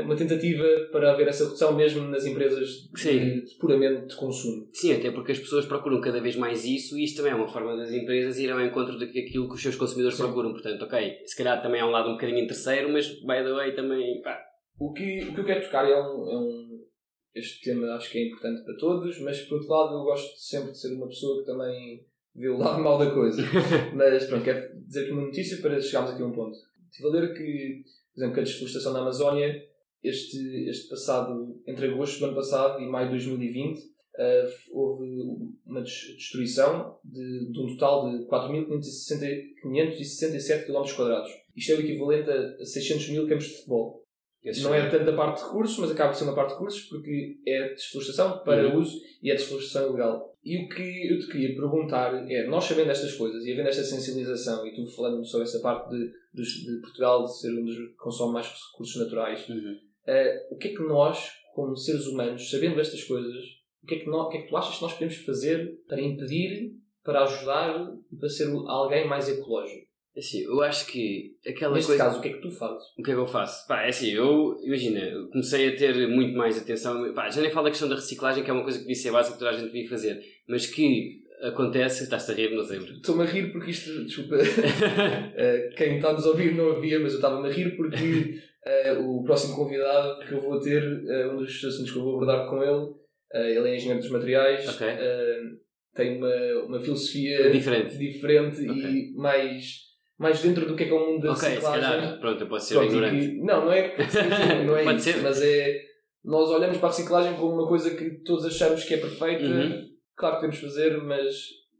uma tentativa para haver essa redução mesmo nas empresas de- puramente de consumo. Sim, até porque as pessoas procuram cada vez mais isso e isto também é uma forma das empresas ir ao encontro daquilo que os seus consumidores Sim. procuram. Portanto, ok, se calhar também há um lado um bocadinho terceiro, mas by the way também, pá, O que, o que eu quero tocar é um, é um. Este tema acho que é importante para todos, mas por outro lado eu gosto sempre de ser uma pessoa que também vê o lado mau da coisa. [LAUGHS] mas pronto, quero dizer aqui uma notícia para chegarmos aqui a um ponto. Estive a ler que, por exemplo, que a desflorestação da Amazónia, este, este passado, entre agosto do ano passado e maio de 2020, eh, houve uma des- destruição de, de um total de 4.567 km. Isto é o equivalente a 600 mil campos de futebol. esses Não é tanto a parte de recursos, mas acaba por ser uma parte de recursos porque é desflorestação para Uhum. uso e é desflorestação ilegal. E o que eu te queria perguntar é, nós sabendo estas coisas e havendo esta sensibilização e tu falando sobre essa parte de, de Portugal de ser um dos que consome mais recursos naturais, Uhum. eh, o que é que nós, como seres humanos, sabendo estas coisas, o que, é que nós, o que é que tu achas que nós podemos fazer para impedir, para ajudar e para ser alguém mais ecológico? Assim, eu acho que aquela Neste coisa... caso, o que é que tu fazes? O que é que eu faço? Pá, é assim, eu, imagina, eu comecei a ter muito mais atenção, pá, já nem falo da questão da reciclagem, que é uma coisa que devia ser básica que toda a gente devia fazer, mas que acontece, estás-te a rir, não sei. Estou-me a rir porque isto, desculpa, [LAUGHS] eh, quem está a nos ouvir não havia, mas eu estava-me a rir porque eh, o próximo convidado que eu vou ter, eh, um dos assuntos que eu vou abordar com ele, ele é engenheiro dos materiais, Ok. eh, tem uma, uma filosofia Diferente. diferente Ok. e mais, mais dentro do que é que é o mundo da ok, se calhar, pronto, eu posso ser Pronto, e ignorante. que- não, não é, que- sim, sim, [LAUGHS] não é Pode isso, ser. mas é nós olhamos para a reciclagem como uma coisa que todos achamos que é perfeita, Uhum. claro que temos de fazer, mas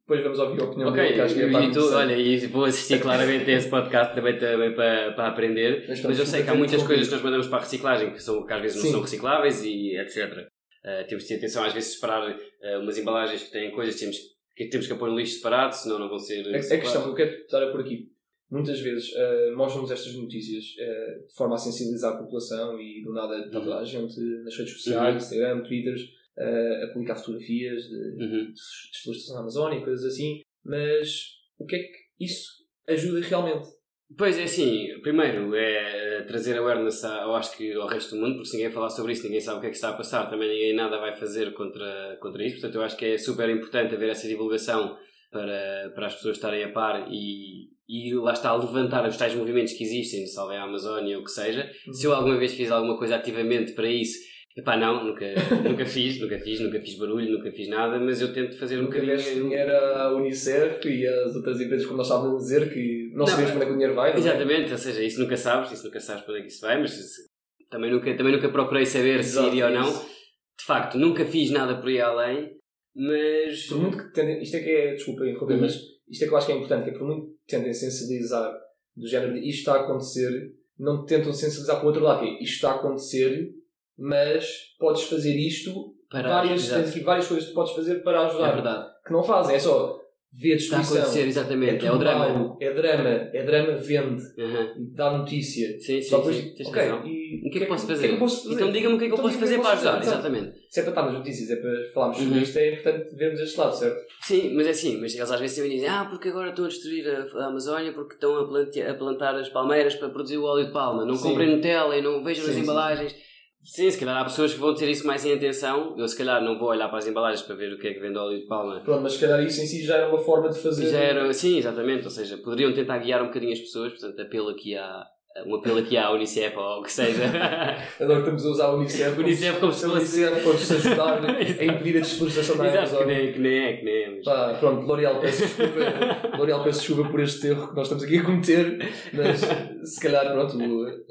depois vamos ouvir a opinião Ok, dele, que é e, para tu, olha, e vou assistir claramente a esse podcast também, também para, para aprender, Mas mas, eu sei que há muitas coisas que nós mandamos para a reciclagem que, são, que às vezes não Sim. são recicláveis e etc. Uh, temos de ter atenção às vezes separar uh, umas embalagens que têm coisas temos, que temos que pôr no lixo separado, senão não vão ser A, a questão que eu quero estar por aqui, muitas vezes uh, mostram-nos estas notícias uh, de forma a sensibilizar a população e do nada está toda a gente nas redes sociais, Uhum. Instagram, Twitters, uh, a publicar fotografias de, Uhum. de desflorestação na Amazónia e coisas assim. mas o que é que isso ajuda realmente? Pois é, assim, primeiro é trazer awareness ao, acho que ao resto do mundo, porque se ninguém falar sobre isso, ninguém sabe o que é que está a passar, também ninguém nada vai fazer contra, contra isso. Portanto, eu acho que é super importante haver essa divulgação para, para as pessoas estarem a par e, e lá está, levantar os tais movimentos que existem, salve a Amazónia ou o que seja. Uhum. Se eu alguma vez fiz alguma coisa ativamente para isso, Epá, não, nunca, [LAUGHS] nunca fiz, nunca fiz, nunca fiz barulho, nunca fiz nada, mas eu tento fazer um nunca bocadinho... Nunca dinheiro à Unicef e às outras empresas, como nós estávamos a dizer, que não, não sabemos para onde é que o dinheiro vai, Exatamente, é? ou seja, isso nunca sabes, isso nunca sabes para onde é que isso vai, mas também nunca, também nunca procurei saber Exato, se iria ou não. De facto, nunca fiz nada por aí além, mas... Por muito que isto é que é, desculpa interromper, uhum. mas isto é que eu acho que é importante, que é por muito que tentem sensibilizar do género de isto está a acontecer, não tentam sensibilizar para o outro lado, que é isto está a acontecer mas podes fazer isto, para, várias, tens várias coisas que podes fazer para ajudar. É verdade. Que não fazem, é só ver a destruição. Está a acontecer, exatamente. É, é o drama. É drama. É drama, vende. Uhum. Dá notícia. Sim, sim, Só depois, sim. okay, e o que é que, posso fazer? Que é que posso fazer? Então diga-me o que é que então, eu posso fazer para ajudar. Exatamente. Se é para estar nas notícias, é para falarmos sobre uhum. isto, é importante vermos este lado, certo? Sim, mas é assim, mas eles às vezes também dizem, ah, porque agora estão a destruir a, Amazónia porque estão a, plantear, a plantar as palmeiras para produzir o óleo de palma. Não comprem Nutella e não vejam nas embalagens. Sim, se calhar há pessoas que vão ter isso mais em atenção. Eu, se calhar, não vou olhar para as embalagens para ver o que é que vende óleo de palma. Pronto, mas se calhar isso em si já era uma forma de fazer. Já era, sim, exatamente. Ou seja, poderiam tentar guiar um bocadinho as pessoas. Portanto, apelo aqui à, um apelo aqui à Unicef ou o que seja. [LAUGHS] Agora estamos a usar a Unicef. Unicef como se fosse. Unicef como se ajudar [LAUGHS] a impedir a desflorestação da Amazônia. Que nem, que nem é, que nem é. Mas... Pá, pronto, L'Oréal peço desculpa. [LAUGHS] L'Oréal peço desculpa por este erro que nós estamos aqui a cometer, mas se calhar, pronto,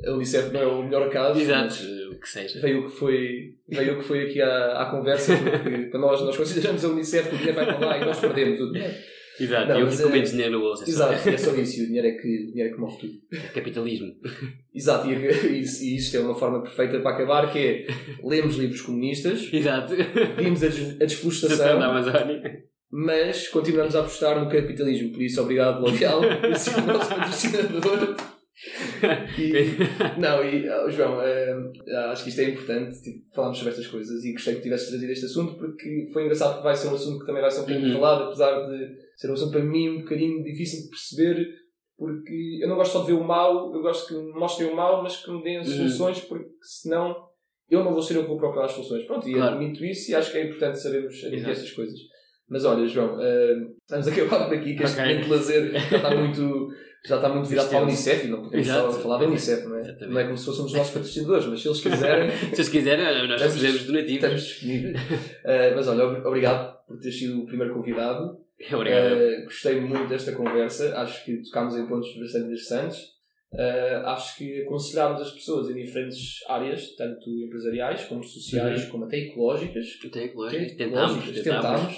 a Unicef não é o melhor caso. Exato, o que seja. Veio o que foi, veio o que foi aqui à, à conversa, porque para nós, nós consideramos a Unicef que o dinheiro vai para lá e nós perdemos o dinheiro. Exato, não, eu fico com menos dinheiro no bolso. É exato, é só isso, o dinheiro é que, o dinheiro é que morre tudo. É capitalismo. [LAUGHS] Exato, e, e, e isto é uma forma perfeita para acabar, que é lemos livros comunistas, [LAUGHS] Exato. vimos a, des, a desflorestação da Amazónia, mas continuamos a apostar no capitalismo. Por isso, obrigado, L'Oréal, [LAUGHS] por ser o nosso patrocinador. e, não, e oh, João, uh, acho que isto é importante tipo, falarmos sobre estas coisas e gostei que tivesse trazido este assunto porque foi engraçado que vai ser um assunto que também vai ser um bocadinho uhum. falado, apesar de ser um assunto para mim um bocadinho difícil de perceber porque eu não gosto só de ver o mal, eu gosto que me mostrem o mal, mas que me deem uhum. soluções porque senão eu não vou ser eu que vou procurar as soluções. Pronto, e claro. admito isso e acho que é importante sabermos admitir estas coisas. Mas olha, João, uh, vamos acabar por aqui, que este okay. momento de lazer já está muito já está muito virado para a Unicef e não podemos Exato. só falar da Unicef, não é? Exatamente. Não é como se fôssemos os nossos patrocinadores, mas se eles quiserem. [LAUGHS] se eles quiserem, nós recebemos donativos. Estamos disponíveis. Uh, mas olha, obrigado por ter sido o primeiro convidado. Uh, gostei muito desta conversa, acho que tocámos em pontos bastante interessantes. Uh, acho que aconselhámos as pessoas em diferentes áreas, tanto empresariais como sociais, uhum. como até ecológicas. Até ecológicas, tentámos. tentámos.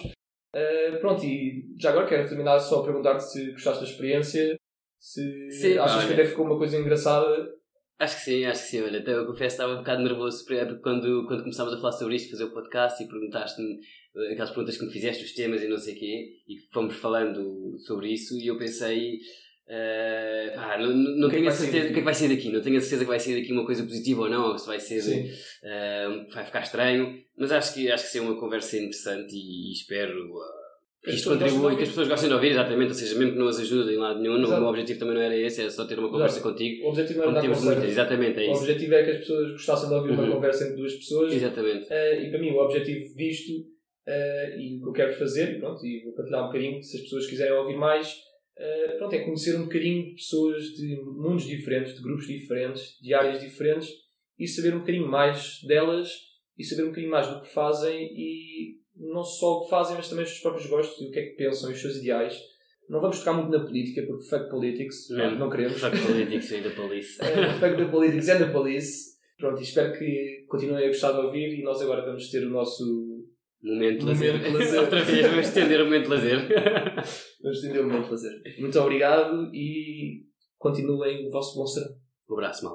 Uh, pronto, e já agora quero terminar só a perguntar-te se gostaste da experiência, se sim, achas olha, que até ficou uma coisa engraçada. Acho que sim, acho que sim. Olha, até eu confesso que estava um bocado nervoso quando, quando começámos a falar sobre isto, fazer o podcast e perguntaste-me aquelas perguntas que me fizeste, os temas e não sei o quê, e fomos falando sobre isso e eu pensei. Uh, pá, não, não tenho a certeza o que é que vai ser daqui, não tenho a certeza que vai ser daqui uma coisa positiva ou não, ou se vai ser uh, vai ficar estranho, mas acho que acho que ser uma conversa interessante e, e espero uh, isto contribui, que as pessoas gostem de ouvir, exatamente, ou seja, mesmo que não as ajudem em lado nenhum, o meu objetivo também não era esse, era só ter uma conversa Exato. contigo. O objetivo não era muitas, exatamente, é isso. O objetivo é que as pessoas gostassem de ouvir uhum. uma conversa entre duas pessoas. Exatamente. Uh, e para mim, o objetivo disto, uh, e o que eu quero fazer, pronto, e vou partilhar um bocadinho, se as pessoas quiserem ouvir mais, uh, pronto, é conhecer um bocadinho de pessoas de mundos diferentes, de grupos diferentes, de áreas diferentes, e saber um bocadinho mais delas, e saber um bocadinho mais do que fazem e não só o que fazem, mas também os seus próprios gostos e o que é que pensam e os seus ideais. Não vamos tocar muito na política, porque fuck politics, não, não queremos. Fuck politics e the police. uh, [LAUGHS] fuck the politics and the police. Pronto, e espero que continuem a gostar de ouvir e nós agora vamos ter o nosso momento lazer. Momento de lazer. [LAUGHS] Outra vez, vamos estender o momento de lazer. [LAUGHS] vamos estender o momento de lazer. Muito obrigado e continuem o vosso bom serão. Um abraço, mal.